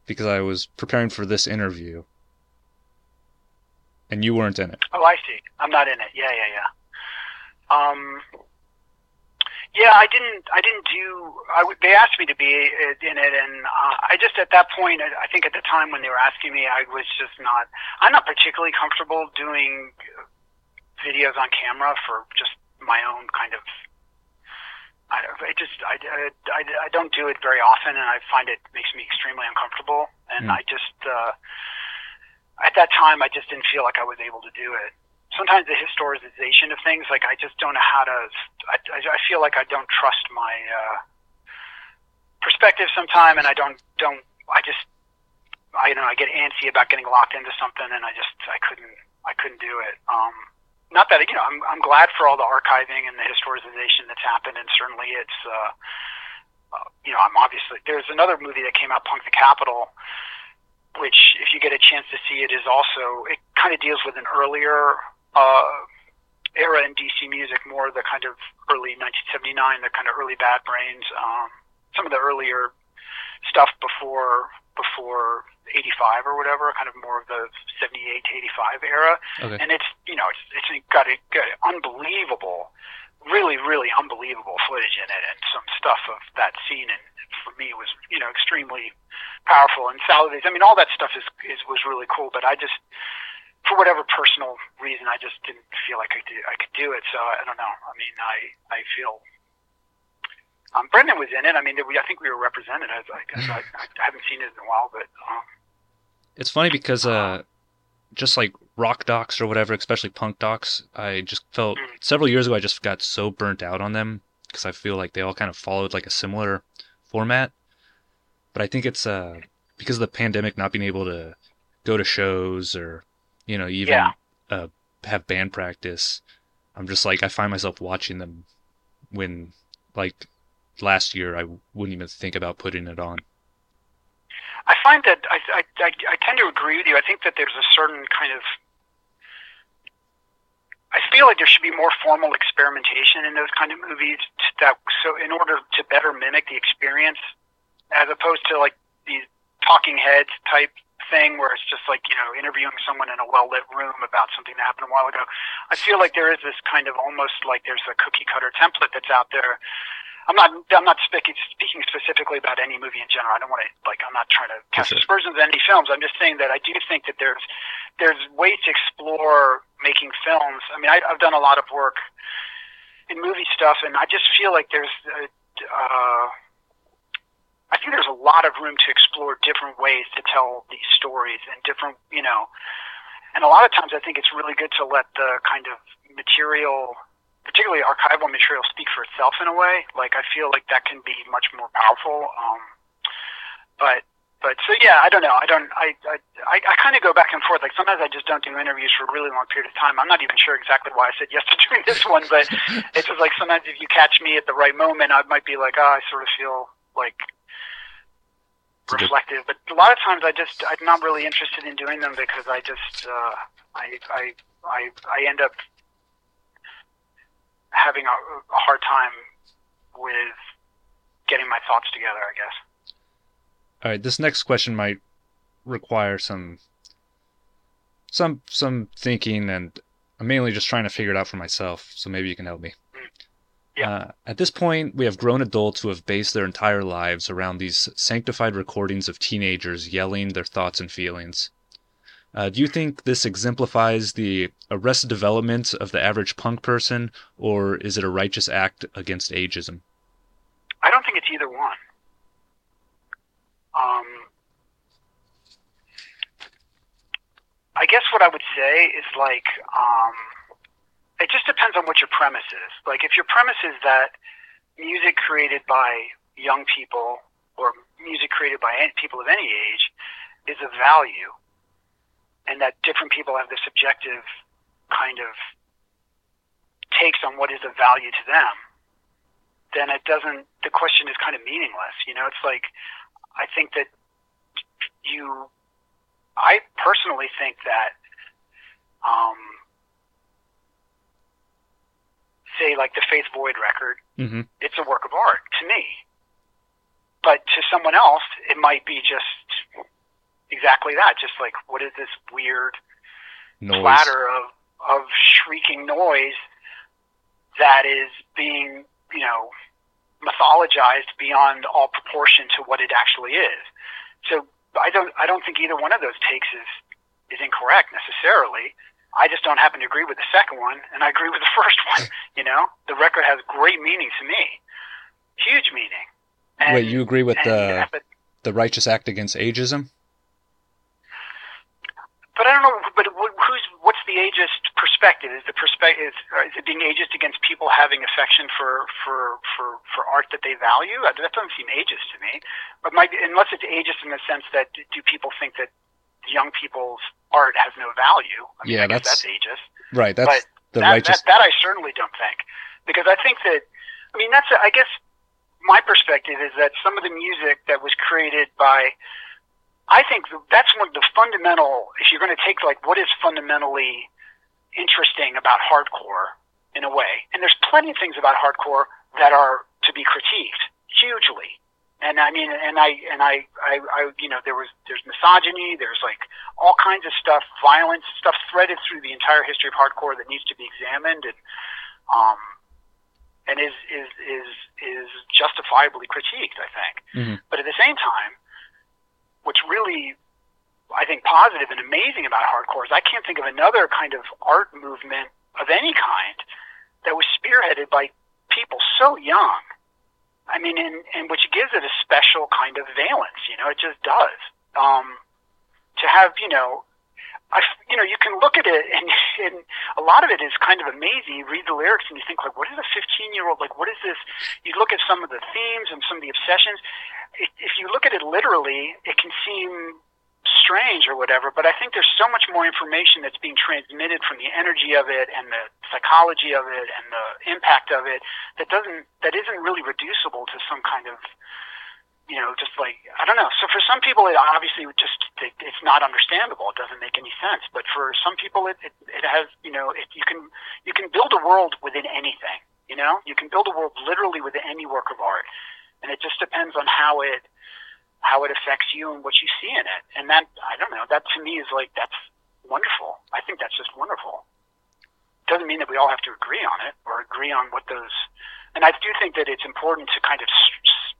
Because I was preparing for this interview, and you weren't in it. Oh, I see. I'm not in it. Yeah, yeah, yeah. Um, yeah, I didn't. I didn't do. I, w- they asked me to be in it, and uh, I just at that point, I I think at the time when they were asking me, I was just not. I'm not particularly comfortable doing videos on camera for just my own kind of. I, don't- I just I, I, I, don't do it very often, and I find it makes me extremely uncomfortable. And Hmm. I just uh, at that time, I just didn't feel like I was able to do it sometimes the historicization of things, like I just don't know how to. I, I feel like I don't trust my uh, perspective sometime, and I don't don't. I just I you know I get antsy about getting locked into something, and I just I couldn't I couldn't do it. Um, not that you know I'm I'm glad for all the archiving and the historicization that's happened, and certainly it's. Uh, uh, you know, I'm obviously there's another movie that came out, Punk the Capital, which, if you get a chance to see it, is also it kind of deals with an earlier uh, era in DC music, more the kind of early 1979, the kind of early Bad Brains, um, some of the earlier stuff before before 85 or whatever, kind of more of the 78 to 85 era. Okay. And it's you know it's it's got a got unbelievable, really really unbelievable footage in it, and some stuff of that scene. And for me, it was you know extremely powerful. And Salad Days, I mean, all that stuff is, is was really cool. But I just for whatever personal reason, I just didn't feel like I could do, I could do it. So I don't know. I mean, I I feel. Um, Brendan was in it. I mean, we, I think we were represented. I, I, guess I, I haven't seen it in a while, but um, It's funny because uh, just like rock docs or whatever, especially punk docs, I just felt Mm. several years ago I just got so burnt out on them because I feel like they all kind of followed like a similar format. But I think it's uh because of the pandemic, not being able to go to shows or you know even Yeah. uh, have band practice. I'm just like I find myself watching them when like last year I wouldn't even think about putting it on. I find that I, I, I, I tend to agree with you. I think that there's a certain kind of. I feel like there should be more formal experimentation in those kind of movies that so in order to better mimic the experience, as opposed to like these talking heads type thing where it's just like you know interviewing someone in a well lit room about something that happened a while ago. I feel like there is this kind of almost like there's a cookie cutter template that's out there I'm not. I'm not speaking speaking specifically about any movie in general. I don't want to like. I'm not trying to cast aspersions on any films. I'm just saying that I do think that there's there's ways to explore making films. I mean, I, I've done a lot of work in movie stuff, and I just feel like there's. Uh, uh, I think there's a lot of room to explore different ways to tell these stories and different, you know. And a lot of times, I think it's really good to let the kind of material particularly archival material speak for itself in a way. Like I feel like that can be much more powerful. Um, but but so yeah, I don't know. I don't. I I I, I kind of go back and forth. Like sometimes I just don't do interviews for a really long period of time. I'm not even sure exactly why I said yes to doing this one, but it's just like sometimes if you catch me at the right moment, I might be like, oh, I sort of feel like It's a good- reflective. But a lot of times I just I'm not really interested in doing them because I just uh, I I I I end up having a, a hard time with getting my thoughts together. I guess. All right, this next question might require some some some thinking, and I'm mainly just trying to figure it out for myself. So maybe you can help me. Yeah. Uh, at this point, we have grown adults who have based their entire lives around these sanctified recordings of teenagers yelling their thoughts and feelings. Uh, do you think this exemplifies the arrested development of the average punk person, or is it a righteous act against ageism? I don't think it's either one. Um, I guess what I would say is like, um, it just depends on what your premise is. Like, if your premise is that music created by young people or music created by people of any age is of value, and that different people have this subjective kind of takes on what is of value to them, then it doesn't. The question is kind of meaningless. You know, it's like I think that you. I personally think that. Um, say like the Faith Void record, Mm-hmm. it's a work of art to me. But to someone else, it might be just exactly that. Just like, what is this weird Noise. clatter of, of shrieking noise that is being, you know, mythologized beyond all proportion to what it actually is. So I don't, I don't think either one of those takes is, is incorrect necessarily. I just don't happen to agree with the second one, and I agree with the first one. You know, the record has great meaning to me, huge meaning. And, Wait, you agree with and, the but, the righteous act against ageism? but I don't know. But who's what's the ageist perspective? Is the perspective is, uh, is it being ageist against people having affection for for for for art that they value? That doesn't seem ageist to me. But might be, unless it's ageist in the sense that do people think that young people's art has no value? I mean, Yeah, I guess that's- that's ageist. Right. That's But the that, righteous. that, that I certainly don't think, because I think that, I mean, that's I guess my perspective is that some of the music that was created by, I think that's one of the fundamental. If you're going to take like what is fundamentally interesting about hardcore in a way, and there's plenty of things about hardcore that are to be critiqued hugely. And I mean, and I, and I, I, I, you know, there was, there's misogyny, there's like all kinds of stuff, violence, stuff threaded through the entire history of hardcore that needs to be examined and, um, and is, is, is, is justifiably critiqued, I think. Mhm. But at the same time, what's really, I think, positive and amazing about hardcore is I can't think of another kind of art movement of any kind that was spearheaded by people so young. I mean, and, and which gives it a special kind of valence, you know, it just does. Um, to have, you know, I, you know, you can look at it and, and a lot of it is kind of amazing. You read the lyrics and you think like, what is a 15 year old, like, what is this? You look at some of the themes and some of the obsessions. If if you look at it literally, it can seem strange or whatever, but I think there's so much more information that's being transmitted from the energy of it and the psychology of it and the impact of it that doesn't that isn't really reducible to some kind of you know just like I don't know. So for some people, it obviously just it, it's not understandable. It doesn't make any sense. But for some people, it it, it has you know it, you can you can build a world within anything. You know, you can build a world literally within any work of art, and it just depends on how it how it affects you and what you see in it. And that I don't know. That to me is like that's wonderful. I think that's just wonderful. Doesn't mean that we all have to agree on it or agree on what those. And I do think that it's important to kind of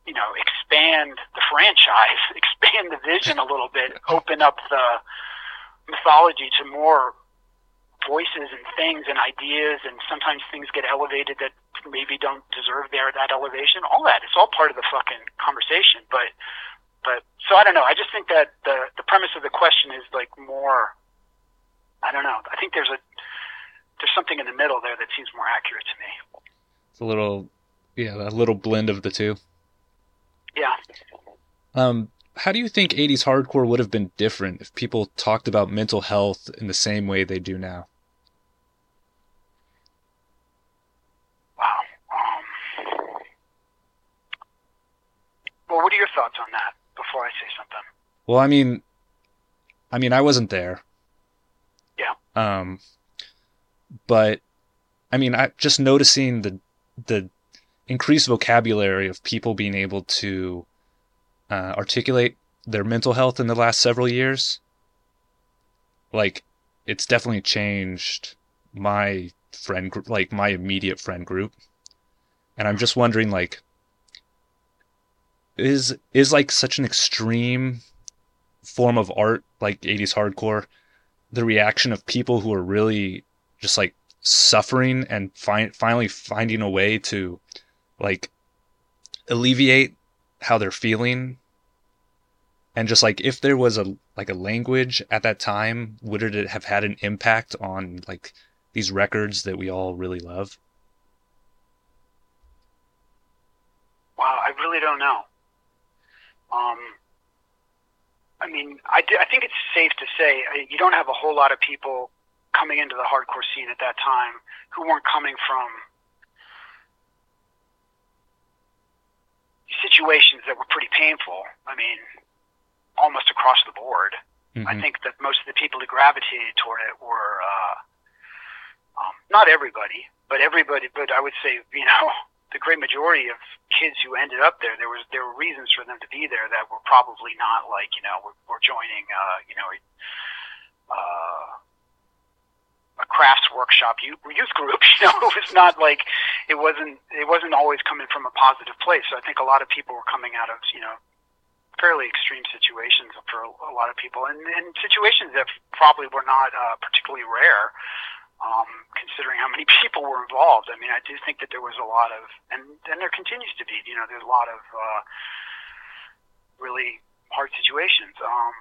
you know expand the franchise, expand the vision a little bit, open up the mythology to more voices and things and ideas and sometimes things get elevated that maybe don't deserve their that elevation all that it's all part of the fucking conversation but but so I don't know. I just think that the the premise of the question is like more. I don't know. I think there's a there's something in the middle there that seems more accurate to me. It's a little, yeah, a little blend of the two. Yeah. Um, how do you think 80s hardcore would have been different if people talked about mental health in the same way they do now? Wow. Um, well, what are your thoughts on that before I say something? Well, I mean, I mean, I wasn't there. Yeah. Um, but I mean, I just noticing the the increased vocabulary of people being able to uh, articulate their mental health in the last several years. Like, it's definitely changed my friend group, like my immediate friend group, and I'm just wondering, like, is is like such an extreme form of art like 80s hardcore. The reaction of people who are really just like suffering and find finally finding a way to like alleviate how they're feeling. And just like if there was a like a language at that time would it have had an impact on like these records that we all really love? Wow, I really don't know. Um, I mean, I, I think it's safe to say you don't have a whole lot of people coming into the hardcore scene at that time who weren't coming from situations that were pretty painful. I mean, almost across the board. Mm-hmm. I think that most of the people who gravitated toward it were uh, um, not everybody, but everybody. But I would say, you know, the great majority of kids who ended up there, there was there were reasons for them to be there that were probably not like you know we're, we're joining uh, you know uh, a crafts workshop youth, youth group. You know, it was not like it wasn't it wasn't always coming from a positive place. So I think a lot of people were coming out of you know fairly extreme situations for a, lot of people, and, and situations that probably were not uh, particularly rare um, considering how many people were involved. I mean, I do think that there was a lot of, and, and there continues to be, you know, there's a lot of uh, really hard situations. Um,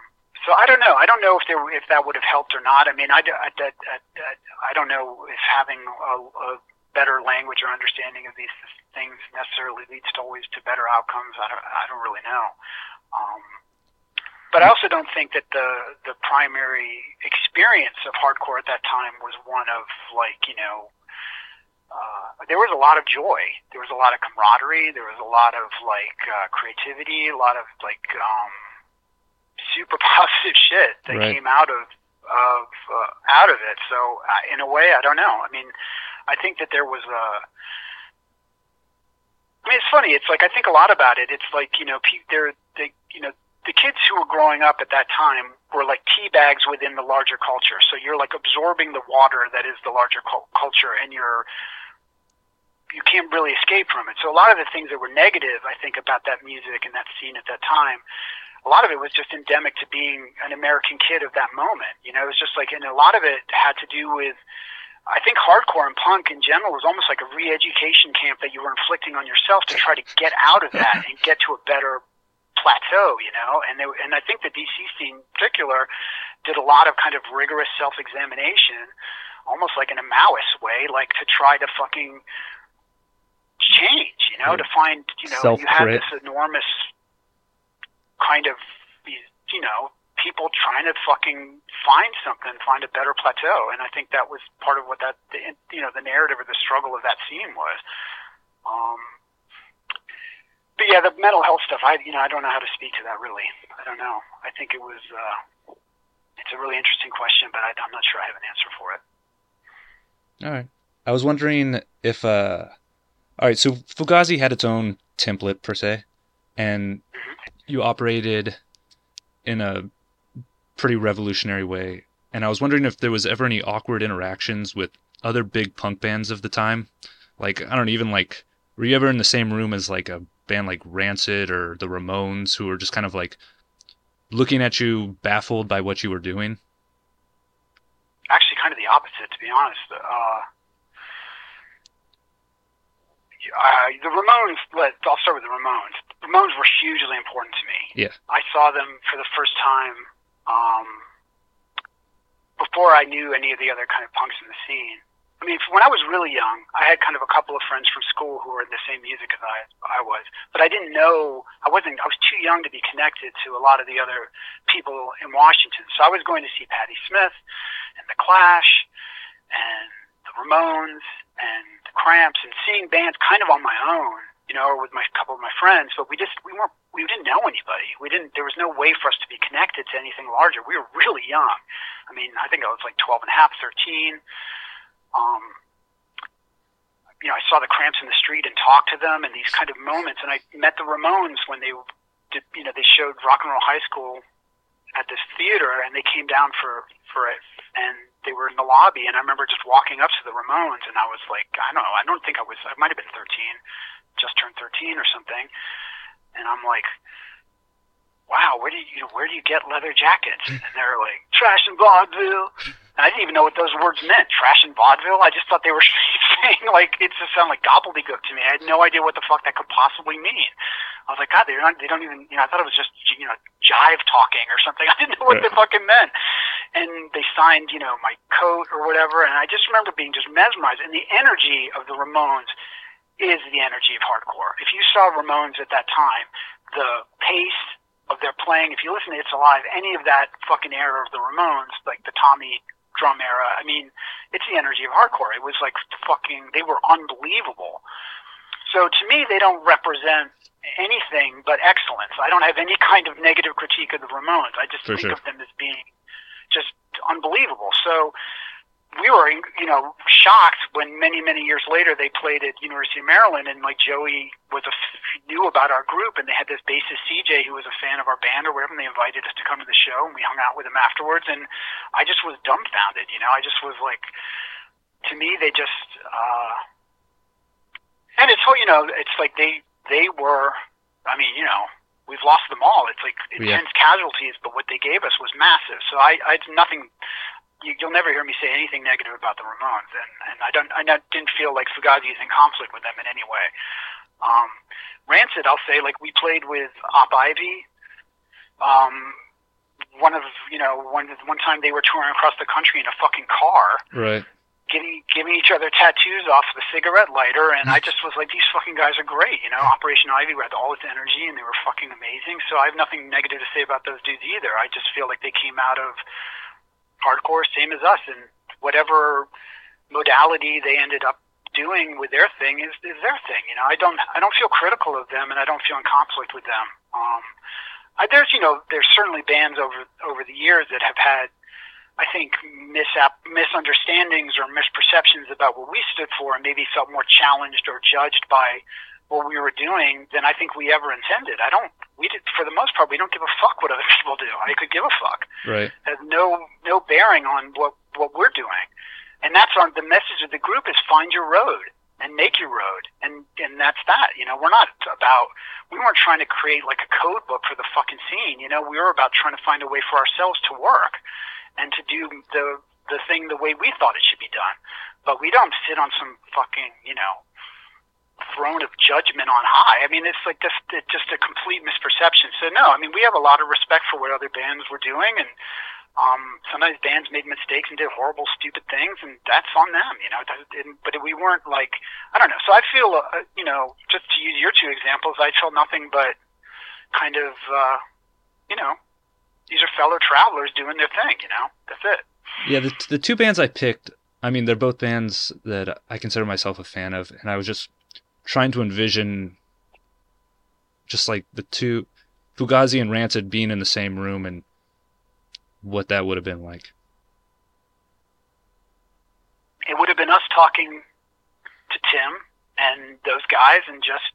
so I don't know. I don't know if there if that would have helped or not. I mean, I, I, I, I, I don't know if having a, a better language or understanding of these things necessarily leads to always to better outcomes. I don't, I don't really know. Um, but I also don't think that the the primary experience of hardcore at that time was one of like you know uh, there was a lot of joy there was a lot of camaraderie there was a lot of like uh, creativity a lot of like um, super positive shit that right. came out of of uh, out of it so uh, in a way I don't know I mean I think that there was a I mean, it's funny. It's like I think a lot about it. It's like you know, pe- there, they, you know, the kids who were growing up at that time were like tea bags within the larger culture. So you're like absorbing the water that is the larger culture, and you're you can't really escape from it. So a lot of the things that were negative, I think, about that music and that scene at that time, a lot of it was just endemic to being an American kid of that moment. You know, it was just like, and a lot of it had to do with. I think hardcore and punk in general was almost like a re-education camp that you were inflicting on yourself to try to get out of that and get to a better plateau, you know, and they, and I think the DC scene in particular did a lot of kind of rigorous self-examination, almost like in a Maoist way, like to try to fucking change, you know, yeah. to find, you know, Self-crit. you have this enormous kind of, these you know, people trying to fucking find something, find a better plateau, and I think that was part of what that, you know, the narrative or the struggle of that scene was. Um, but yeah, the mental health stuff. I you know I don't know how to speak to that really. I don't know. I think it was. Uh, it's a really interesting question, but I, I'm not sure I have an answer for it. All right. I was wondering if. uh All right. So Fugazi had its own template per se, and mm-hmm. you operated in a pretty revolutionary way. And I was wondering if there was ever any awkward interactions with other big punk bands of the time. Like I don't even like. Were you ever in the same room as like a band like Rancid or the Ramones who were just kind of like looking at you baffled by what you were doing? Actually, kind of the opposite, to be honest. Uh, uh, the Ramones, let, I'll start with the Ramones. The Ramones were hugely important to me. Yeah. I saw them for the first time um, before I knew any of the other kind of punks in the scene. I mean, when I was really young, I had kind of a couple of friends from school who were in the same music as I, I was, but I didn't know, I wasn't, I was too young to be connected to a lot of the other people in Washington. So I was going to see Patti Smith and The Clash and the Ramones and the Cramps and seeing bands kind of on my own, you know, or with my couple of my friends, but we just, we weren't, we didn't know anybody. We didn't, there was no way for us to be connected to anything larger. We were really young. I mean, I think I was like 12 and a half, 13 um, you know, I saw the Cramps in the street and talked to them, and these kind of moments. And I met the Ramones when they did, you know, they showed Rock and Roll High School at this theater, and they came down for for it, and they were in the lobby. And I remember just walking up to the Ramones, and I was like, I don't know, I don't think I was, I might have been 13, just turned 13 or something, and I'm like, wow, where do you, you know, where do you get leather jackets? And they're like, trash and vaudeville. I didn't even know what those words meant, trash and vaudeville. I just thought they were saying like it just sounded like gobbledygook to me. I had no idea what the fuck that could possibly mean. I was like, God, they're not, they don't even, you know, I thought it was just, you know, jive talking or something. I didn't know what yeah. they fucking meant. And they signed, you know, my coat or whatever. And I just remember being just mesmerized. And the energy of the Ramones is the energy of hardcore. If you saw Ramones at that time, the pace, of their playing. If you listen to It's Alive, any of that fucking era of the Ramones, like the Tommy drum era, I mean, it's the energy of hardcore. It was like fucking, they were unbelievable. So to me, they don't represent anything but excellence. I don't have any kind of negative critique of the Ramones. I just For think sure. of them as being just unbelievable. So we were, you know, shocked when many, many years later they played at University of Maryland, and like Joey was a knew about our group, and they had this bassist CJ who was a fan of our band or whatever, and they invited us to come to the show, and we hung out with him afterwards, and I just was dumbfounded. You know, I just was like, to me, they just, uh, and it's you know, it's like they they were, I mean, you know. We've lost them all. It's like Yeah. intense casualties, but what they gave us was massive. So I, I had nothing you, you'll never hear me say anything negative about the Ramones, and and I don't I not, didn't feel like Fugazi is in conflict with them in any way. Um, Rancid, I'll say, like we played with Op Ivy. Um, one of you know one one time they were touring across the country in a fucking car, Right. giving giving each other tattoos off the cigarette lighter, and I just was like, these fucking guys are great. You know, Operation Ivy had all its energy, and they were fucking amazing. So I have nothing negative to say about those dudes either. I just feel like they came out of hardcore, same as us, and whatever modality they ended up doing with their thing is, is their thing. You know, I don't I don't feel critical of them, and I don't feel in conflict with them. Um, I, there's you know there's certainly bands over over the years that have had I think misap- misunderstandings or misperceptions about what we stood for, and maybe felt more challenged or judged by what we were doing than I think we ever intended. I don't. We did for the most part. We don't give a fuck what other people do. I could give a fuck Right. has no no bearing on what what we're doing, and that's on the message of the group is find your road and make your road, and and that's that. You know, we're not about we weren't trying to create like a code book for the fucking scene. You know, we were about trying to find a way for ourselves to work and to do the the thing the way we thought it should be done. But we don't sit on some fucking you know throne of judgment on high. I mean, it's like just it's just a complete misperception. So no, I mean we have a lot of respect for what other bands were doing, and um, sometimes bands made mistakes and did horrible, stupid things, and that's on them, you know. But we weren't like I don't know. So I feel, uh, you know, just to use your two examples, I felt nothing but kind of, uh, you know, these are fellow travelers doing their thing. You know, that's it. Yeah, the the two bands I picked, I mean, they're both bands that I consider myself a fan of, and I was just trying to envision just like the two Fugazi and Rancid being in the same room and what that would have been like. it would have been us talking to Tim and those guys and just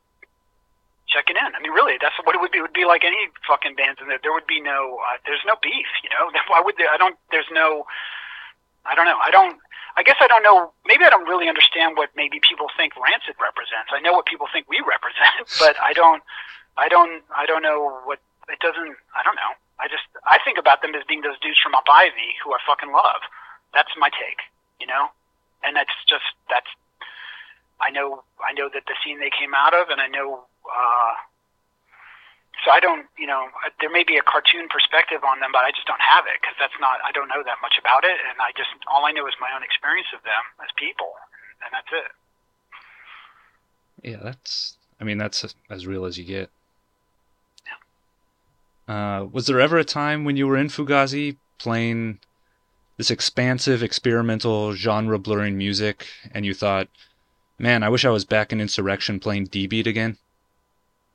checking in. I mean, really, that's what it would be. It would be like any fucking bands and there. There would be no, uh, there's no beef, you know. Why would there? I don't. There's no. I don't know. I don't. I guess I don't know. Maybe I don't really understand what maybe people think Rancid represents. I know what people think we represent, but I don't. I don't. I don't know what it doesn't. I don't know. I just. I think about them as being those dudes from Op Ivy who I fucking love. That's my take. You know and that's just that's I know I know that the scene they came out of, and I know. Uh, so I don't, you know, uh, there may be a cartoon perspective on them, but I just don't have it because that's not. I don't know that much about it, and I just all I know is my own experience of them as people, and that's it. Yeah, that's. I mean, that's as real as you get. Uh, was there ever a time when you were in Fugazi playing this expansive, experimental, genre blurring music, and you thought, "Man, I wish I was back in Insurrection playing D beat again"?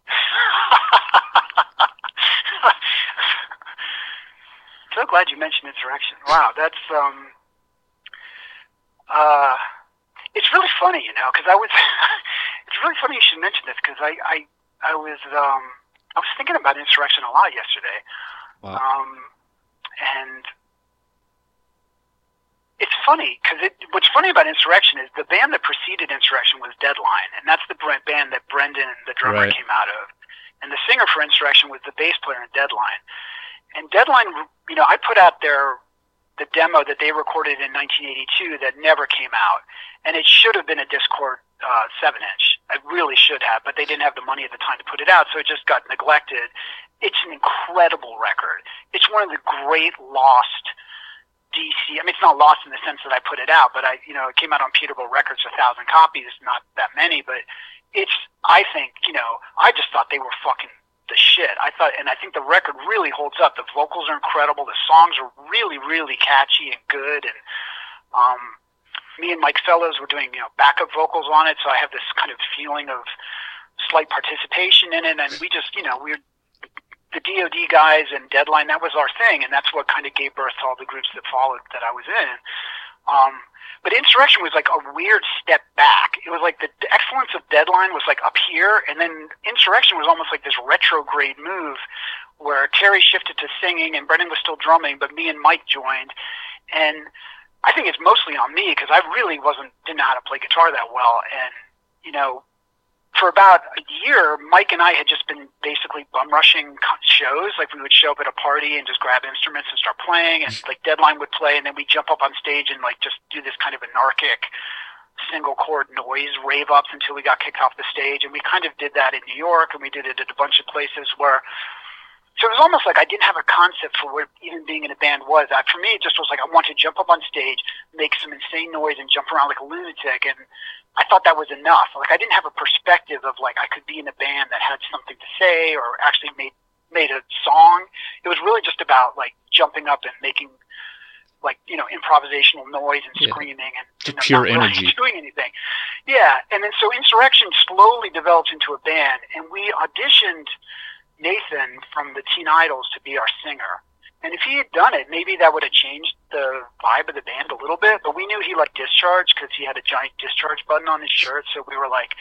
so glad you mentioned insurrection. Wow, that's um, uh, it's really funny, you know, because I was. it's really funny you should mention this because I, I I was um I was thinking about insurrection a lot yesterday. Wow. Um, and it's funny because it, what's funny about Insurrection is the band that preceded Insurrection was Deadline, and that's the band that Brendan, the drummer, Right. came out of. And the singer for Insurrection was the bass player in Deadline. And Deadline, you know, I put out their the demo that they recorded in 1982 that never came out, and it should have been a Dischord uh, seven inch. It really should have, but they didn't have the money at the time to put it out, so it just got neglected. It's an incredible record. It's one of the great lost DC. I mean, it's not lost in the sense that I put it out, but I, you know, it came out on Peterbilt Records, a thousand copies, not that many, but it's. I think, you know, I just thought they were fucking the shit. I thought, and I think the record really holds up. The vocals are incredible. The songs are really, really catchy and good. And um, me and Mike Fellows were doing, you know, backup vocals on it, so I have this kind of feeling of slight participation in it. And we just, you know, we are the DoD guys and Deadline. That was our thing, and that's what kind of gave birth to all the groups that followed that I was in. Um, but Insurrection was like a weird step back. It was like the, the excellence of Deadline was like up here, and then Insurrection was almost like this retrograde move where Terry shifted to singing and Brendan was still drumming, but me and Mike joined. And I think it's mostly on me because I really wasn't didn't know how to play guitar that well, and you know, for about a year, Mike and I had just been basically bum rushing shows. Like we would show up at a party and just grab instruments and start playing, and like Deadline would play, and then we'd jump up on stage and like just do this kind of anarchic single chord noise rave ups until we got kicked off the stage. And we kind of did that in New York, and we did it at a bunch of places where. So it was almost like I didn't have a concept for what even being in a band was. I, for me, it just was like I want to jump up on stage, make some insane noise, and jump around like a lunatic. And I thought that was enough. Like I didn't have a perspective of like I could be in a band that had something to say or actually made made a song. It was really just about like jumping up and making like you know improvisational noise and Yeah. screaming and Just you know, pure not really energy. doing anything. Yeah, and then so Insurrection slowly developed into a band, and we auditioned Nathan from the Teen Idles to be our singer. And if he had done it, maybe that would have changed the vibe of the band a little bit. But we knew he liked Discharge because he had a giant Discharge button on his shirt. So we were like,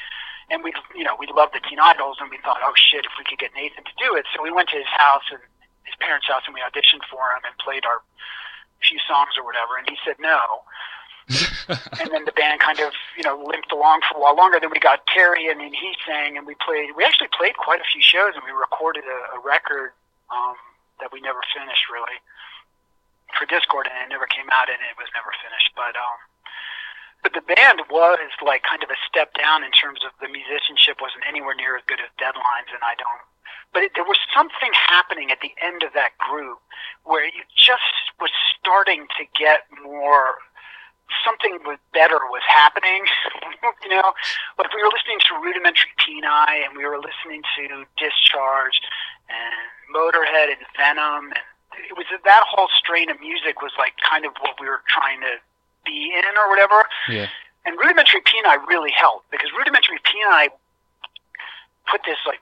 and we, you know, we loved the Teen Idles, and we thought, oh shit, if we could get Nathan to do it. So we went to his house and his parents' house, and we auditioned for him and played our few songs or whatever. And he said no. and then the band kind of, you know, limped along for a while longer. Then we got Terry, and then he sang, and we played. We actually played quite a few shows, and we recorded a, a record um, that we never finished really for Dischord, and it never came out, and it was never finished. But um, but the band was like kind of a step down in terms of the musicianship wasn't anywhere near as good as Deadlines, and I don't. But it, there was something happening at the end of that group where you just was starting to get more something was better was happening. you know, like we were listening to Rudimentary Peni and we were listening to Discharge and Motorhead and Venom and it was that whole strain of music was like kind of what we were trying to be in or whatever. Yeah. And Rudimentary Peni really helped because Rudimentary Peni put this like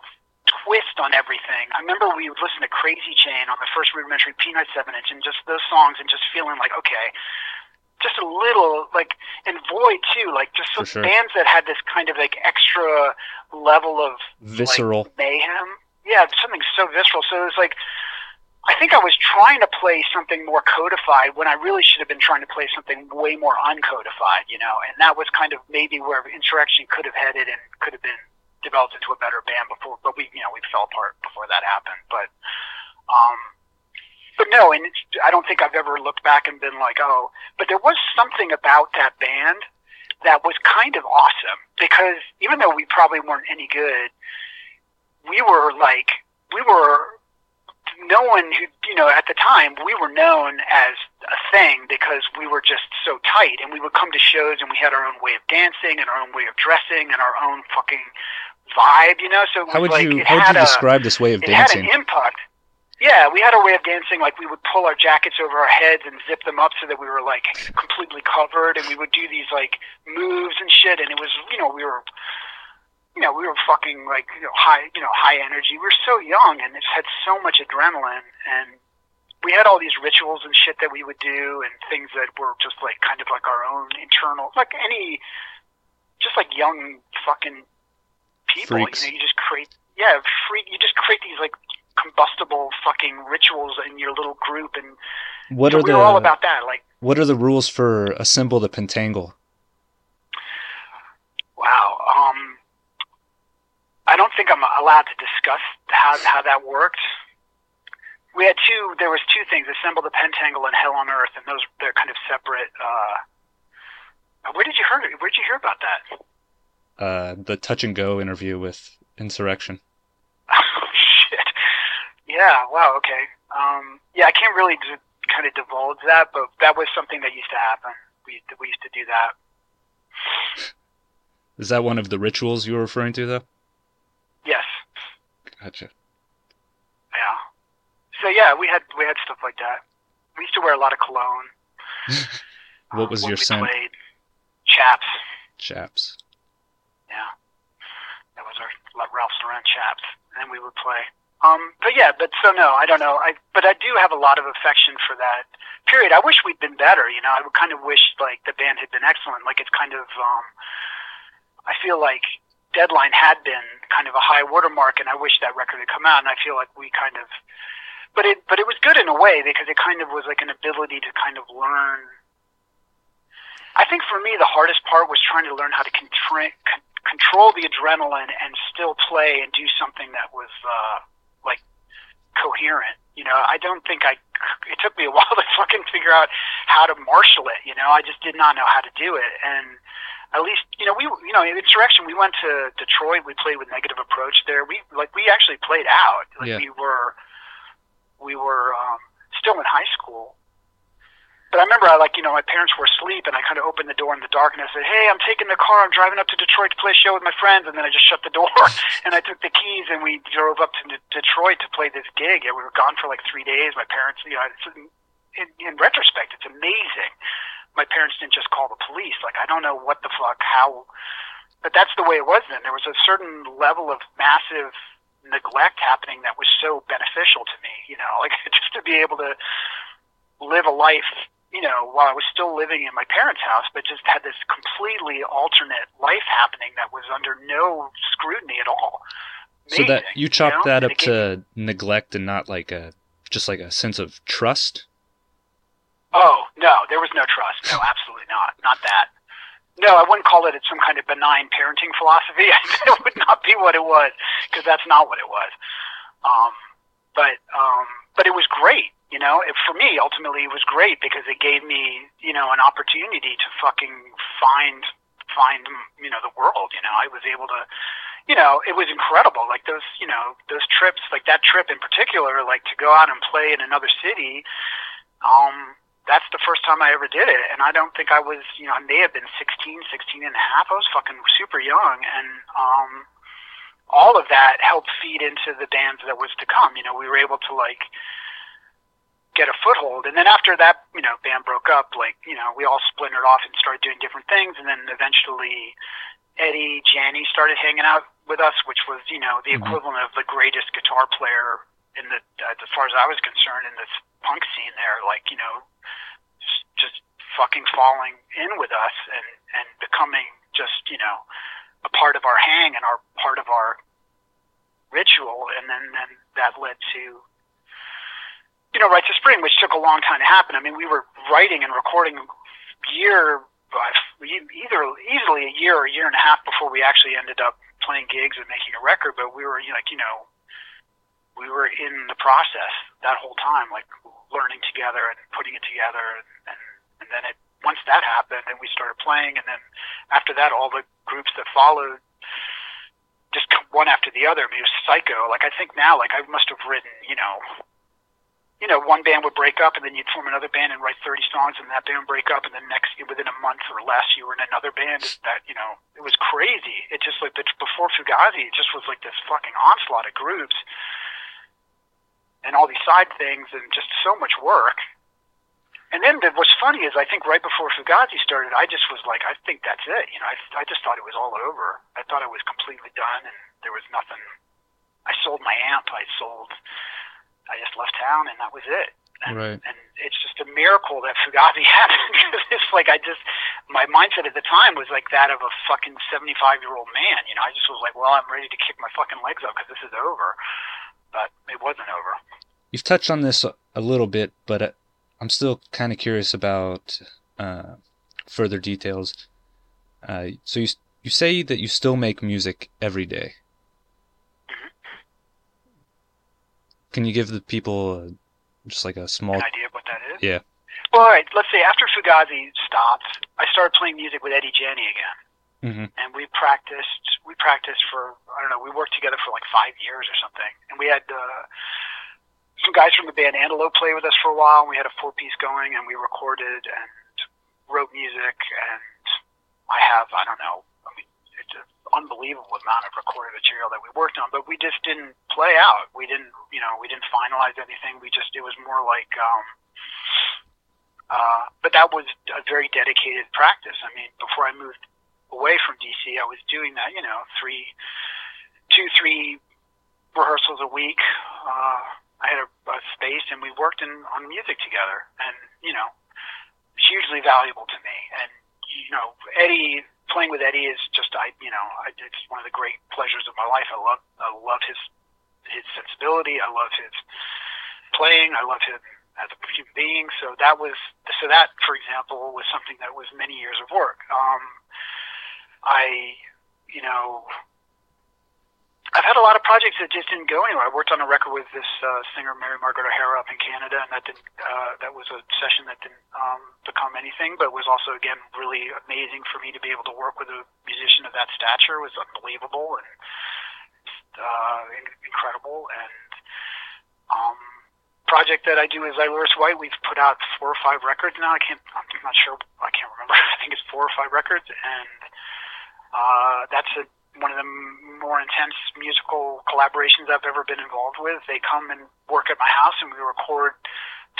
twist on everything. I remember we would listen to Crazy Chain on the first Rudimentary Peni 7 inch and just those songs and just feeling like, okay, just a little like and Void too, like just some sure. bands that had this kind of like extra level of Visceral. like, mayhem. Yeah, something so visceral. So it was like I think I was trying to play something more codified when I really should have been trying to play something way more uncodified, you know. And that was kind of maybe where Insurrection could have headed and could have been developed into a better band before. But we, you know, we fell apart before that happened. But, um, but no, and it's, I don't think I've ever looked back and been like, oh. But there was something about that band that was kind of awesome because even though we probably weren't any good, we were like we were no one who you know at the time we were known as a thing because we were just so tight and we would come to shows and we had our own way of dancing and our own way of dressing and our own fucking vibe you know so How would like you how would you a, describe this way of dancing? it had an impact. Yeah, we had a way of dancing. Like we would pull our jackets over our heads and zip them up so that we were like completely covered, and we would do these like moves and shit. And it was, you know, we were, you know, we were fucking like you know high, you know, high energy. We were so young, and it had so much adrenaline, and we had all these rituals and shit that we would do, and things that were just like kind of like our own internal, like any, just like young fucking people. Freaks. You know, you just create, yeah, freak. You just create these like combustible fucking rituals in your little group, and What so are we were all the about that. Like, what are the rules for assemble the pentangle? wow. Um, I don't think I'm allowed to discuss how how that worked. We had two. There was two things: assemble the pentangle and hell on earth, and those they're kind of separate. Uh, where did you hear? Where did you hear about that? Uh, the touch and go interview with Insurrection. Yeah. Wow. Okay. Um, yeah, I can't really d- kind of divulge that, but that was something that used to happen. We we used to do that. Is that one of the rituals you were referring to, though? Yes. Gotcha. Yeah. So yeah, we had we had stuff like that. We used to wear a lot of cologne. what was um, your when we scent? Played. Chaps. Chaps. Yeah. That was our Ralph Lauren chaps, and then we would play. Um, but yeah, but so no, I don't know. I but I do have a lot of affection for that period. I wish we'd been better. You know, I would kind of wish like the band had been excellent. Like it's kind of, um, I feel like Deadline had been kind of a high watermark, and I wish that record had come out. And I feel like we kind of, but it but it was good in a way because it kind of was like an ability to kind of learn. I think for me the hardest part was trying to learn how to contra- con- control the adrenaline and still play and do something that was. Uh, coherent. You know, I don't think I. It took me a while to fucking figure out how to marshal it. You know, I just did not know how to do it, and at least you know we you know in insurrection we went to Detroit. We played with Negative Approach there. We like we actually played out. Like Yeah. we were we were um, still in high school. But I remember, I like you know, my parents were asleep, and I kind of opened the door in the dark, and I said, "Hey, I'm taking the car. I'm driving up to Detroit to play a show with my friends." And then I just shut the door, and I took the keys, and we drove up to De- Detroit to play this gig. And we were gone for like three days. My parents, you know, it's, in, in retrospect, it's amazing. My parents didn't just call the police. Like I don't know what the fuck, how, but that's the way it was then. There was a certain level of massive neglect happening that was so beneficial to me. You know, like just to be able to live a life, you know, while I was still living in my parents' house, but just had this completely alternate life happening that was under no scrutiny at all. So that you chopped know? that up to neglect and not like a just like a sense of trust. Oh no, there was no trust. No, absolutely not. Not that. No, I wouldn't call it some kind of benign parenting philosophy. it would not be what it was because that's not what it was. Um, but um, but it was great. You know, it, for me, ultimately, it was great because it gave me, you know, an opportunity to fucking find find you know the world. You know, I was able to, you know, it was incredible. Like those, you know, those trips, like that trip in particular, like to go out and play in another city. Um, that's the first time I ever did it. And I don't think I was, you know, I may have been 16, 16 and a half. I was fucking super young. And, um, all of that helped feed into the bands that was to come. You know, we were able to like get a foothold. And then after that, you know, band broke up, like, you know, we all splintered off and started doing different things. And then eventually Eddie, Janney started hanging out with us, which was, you know, the Mhm. equivalent of the greatest guitar player in the, uh, as far as I was concerned, in this punk scene there. Like, you know, just, just fucking falling in with us and, and becoming just, you know, a part of our hang and our part of our ritual. And then, then that led to, you know, Rites of Spring, which took a long time to happen. I mean, we were writing and recording year, uh, either easily a year or a year and a half before we actually ended up playing gigs and making a record. But we were like, you know, we were in the process that whole time, like learning together and putting it together, and and, and then it once that happened, and we started playing, and then after that, all the groups that followed just one after the other. I mean, it was psycho. Like I think now, like I must have written, you know, you know, one band would break up, and then you'd form another band and write 30 songs, and that band would break up, and then next within a month or less, you were in another band. That you know, it was crazy. It just like the, before Fugazi, it just was like this fucking onslaught of groups and all these side things, and just so much work. And then the, what's funny is I think right before Fugazi started, I just was like, I think that's it. You know, I, I just thought it was all over. I thought it was completely done, and there was nothing. I sold my amp. I sold. I just left town, and that was it. And, Right. and it's just a miracle that Fugazi happened. it's like I just, my mindset at the time was like that of a fucking 75 year old man. You know, I just was like, well, I'm ready to kick my fucking legs up because this is over. But it wasn't over. You've touched on this a, a little bit, but uh, I'm still kind of curious about uh, further details. Uh, so you you say that you still make music every day. Can you give the people uh, just like a small? An idea of what that is? Yeah. Well, all right. Let's say after Fugazi stopped, I started playing music with Eddie Janney again, hmm and we practiced. We practiced for I don't know. We worked together for like five years or something, and we had uh, some guys from the band Antelope play with us for a while. And we had a four piece going, and we recorded and wrote music. And I have I don't know. I mean, it's a, unbelievable amount of recorded material that we worked on, but we just didn't play out. We didn't, you know, we didn't finalize anything. We just, it was more like, um, uh, but that was a very dedicated practice. I mean, before I moved away from DC, I was doing that, you know, three, two, three rehearsals a week. Uh, I had a, a space and we worked in, on music together and, you know, hugely valuable to me. And, you know, Eddie, playing with Eddie is just, I, you know, I, it's one of the great pleasures of my life. I love, I love his, his sensibility. I love his playing. I love him as a human being. So that was, so that, for example, was something that was many years of work. Um, I, you know, I've had a lot of projects that just didn't go anywhere. I worked on a record with this uh, singer Mary Margaret O'Hara up in Canada, and that didn't. Uh, that was a session that didn't um, become anything, but was also again really amazing for me to be able to work with a musician of that stature. It was unbelievable and uh, incredible. And um, project that I do is Xylouris White. We've put out four or five records now. I can't. I'm not sure. I can't remember. I think it's four or five records, and uh, that's a one of the more intense musical collaborations I've ever been involved with. They come and work at my house, and we record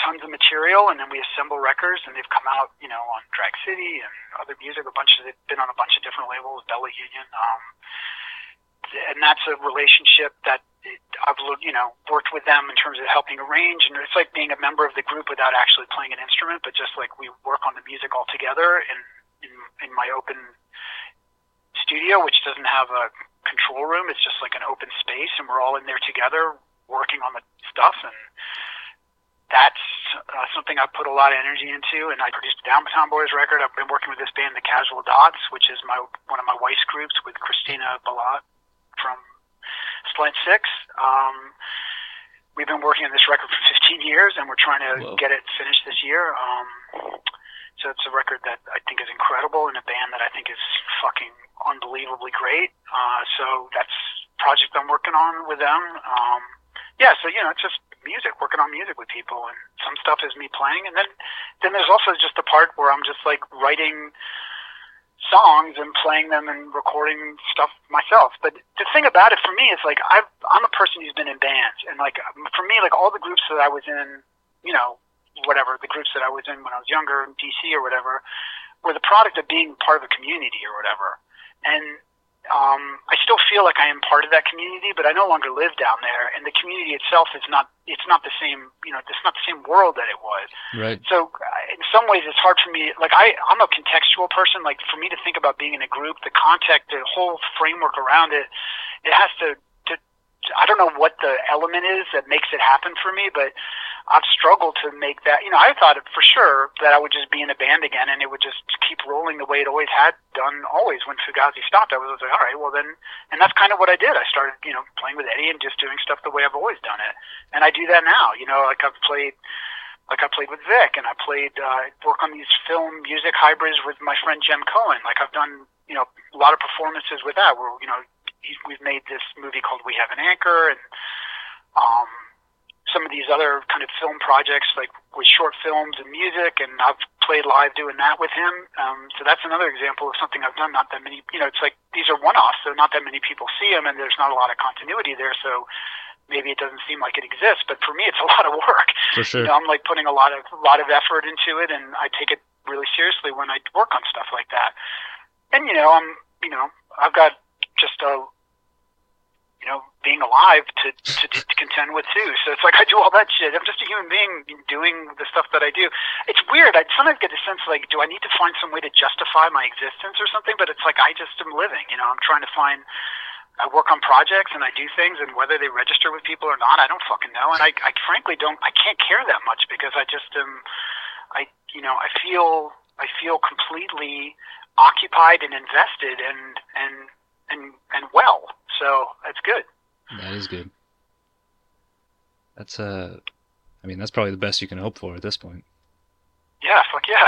tons of material, and then we assemble records, and they've come out, you know, on Drag City and other music. A bunch of they've been on a bunch of different labels, Bella Union, um, and that's a relationship that I've, you know, worked with them in terms of helping arrange, and it's like being a member of the group without actually playing an instrument, but just like we work on the music all together in in, in my open studio, which doesn't have a control room. It's just like an open space, and we're all in there together working on the stuff. And that's uh, something I put a lot of energy into. And I produced the Downtown Boys record. I've been working with this band, the Casual Dots, which is my one of my Weiss groups with Christina Billotte from Slant Six. Um, we've been working on this record for 15 years, and we're trying to Whoa. get it finished this year. Um, so it's a record that I think is incredible, and a band that I think unbelievably great. Uh, so that's project I'm working on with them. Um, yeah, so you know, it's just music, working on music with people, and some stuff is me playing, and then then there's also just the part where I'm just like writing songs and playing them and recording stuff myself. But the thing about it for me is like I've, I'm a person who's been in bands, and like for me, like all the groups that I was in, you know, whatever the groups that I was in when I was younger in DC or whatever, were the product of being part of a community or whatever and um, I still feel like I am part of that community, but I no longer live down there, and the community itself is not. It's not the same. You know, it's not the same world that it was. Right. So, uh, in some ways, it's hard for me. Like I, I'm a contextual person. Like for me to think about being in a group, the context, the whole framework around it, it has to. I don't know what the element is that makes it happen for me, but I've struggled to make that. You know, I thought for sure that I would just be in a band again, and it would just keep rolling the way it always had done. Always when Fugazi stopped, I was like, all right, well then, and that's kind of what I did. I started, you know, playing with Eddie and just doing stuff the way I've always done it, and I do that now. You know, like I've played. Like I played with Vic, and I played uh, work on these film music hybrids with my friend Jem Cohen. Like I've done, you know, a lot of performances with that. Where you know, we've made this movie called We Have an Anchor, and um, some of these other kind of film projects, like with short films and music, and I've played live doing that with him. Um, so that's another example of something I've done. Not that many, you know, it's like these are one-offs, so not that many people see them, and there's not a lot of continuity there. So maybe it doesn't seem like it exists, but for me, it's a lot of work. For sure, you know, I'm like putting a lot of a lot of effort into it, and I take it really seriously when I work on stuff like that. And you know, I'm, you know, I've got just a you know, being alive to, to, to contend with too. So it's like I do all that shit. I'm just a human being doing the stuff that I do. It's weird. I sometimes get the sense like, do I need to find some way to justify my existence or something? But it's like I just am living. You know, I'm trying to find. I work on projects and I do things, and whether they register with people or not, I don't fucking know. And I, I frankly don't. I can't care that much because I just am. I, you know, I feel. I feel completely occupied and invested and and and and well. So that's good. That is good. That's uh, I mean, that's probably the best you can hope for at this point. Yeah, fuck yeah.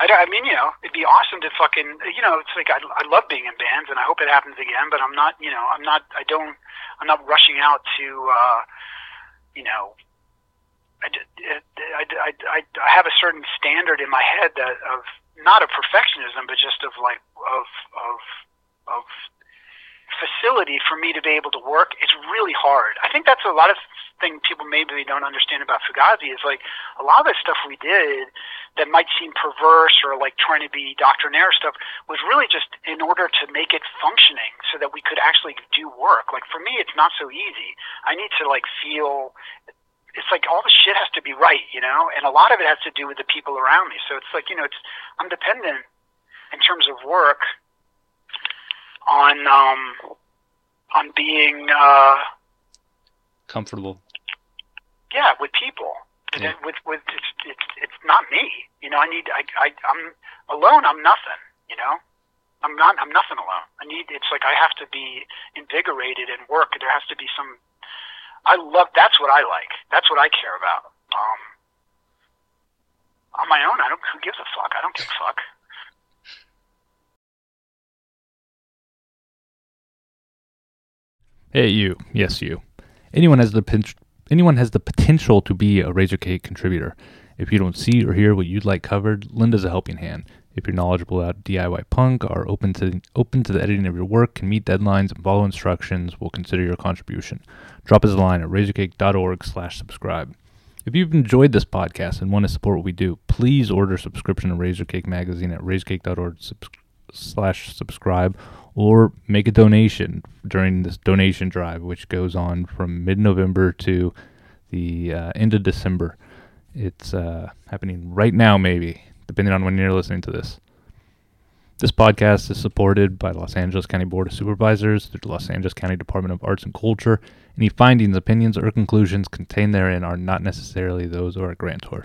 I, I mean, you know, it'd be awesome to fucking, you know, it's like I, I love being in bands, and I hope it happens again. But I'm not, you know, I'm not, I don't, I'm not rushing out to, uh, you know, I, I, I, I, I have a certain standard in my head that of not of perfectionism, but just of like of of of facility for me to be able to work. It's really hard. I think that's a lot of thing people maybe don't understand about Fugazi is like a lot of the stuff we did that might seem perverse or like trying to be doctrinaire stuff was really just in order to make it functioning so that we could actually do work. Like for me, it's not so easy. I need to like feel it's like all the shit has to be right, you know, and a lot of it has to do with the people around me. So it's like you know, it's I'm dependent in terms of work on um on being uh comfortable. Yeah, with people. Yeah. With with it's it's it's not me. You know, I need I I I'm alone. I'm nothing. You know. I'm not. I'm nothing alone. I need. It's like I have to be invigorated and work. There has to be some I love. That's what I like. That's what I care about. Um, on my own, I don't. Who gives a fuck? I don't give a fuck. Hey, you. Yes, you. Anyone has the pen- anyone has the potential to be a Razorcake contributor. If you don't see or hear what you'd like covered, Linda's a helping hand. If you're knowledgeable about DIY punk, are open to open to the editing of your work, can meet deadlines and follow instructions, we'll consider your contribution. Drop us a line at razorcake.org slash subscribe. If you've enjoyed this podcast and want to support what we do, please order subscription to Razorcake Magazine at razorcake.org slash subscribe or make a donation during this donation drive, which goes on from mid-November to the uh, end of December. It's uh, happening right now, maybe depending on when you're listening to this. This podcast is supported by the Los Angeles County Board of Supervisors through the Los Angeles County Department of Arts and Culture. Any findings, opinions, or conclusions contained therein are not necessarily those of our grantor.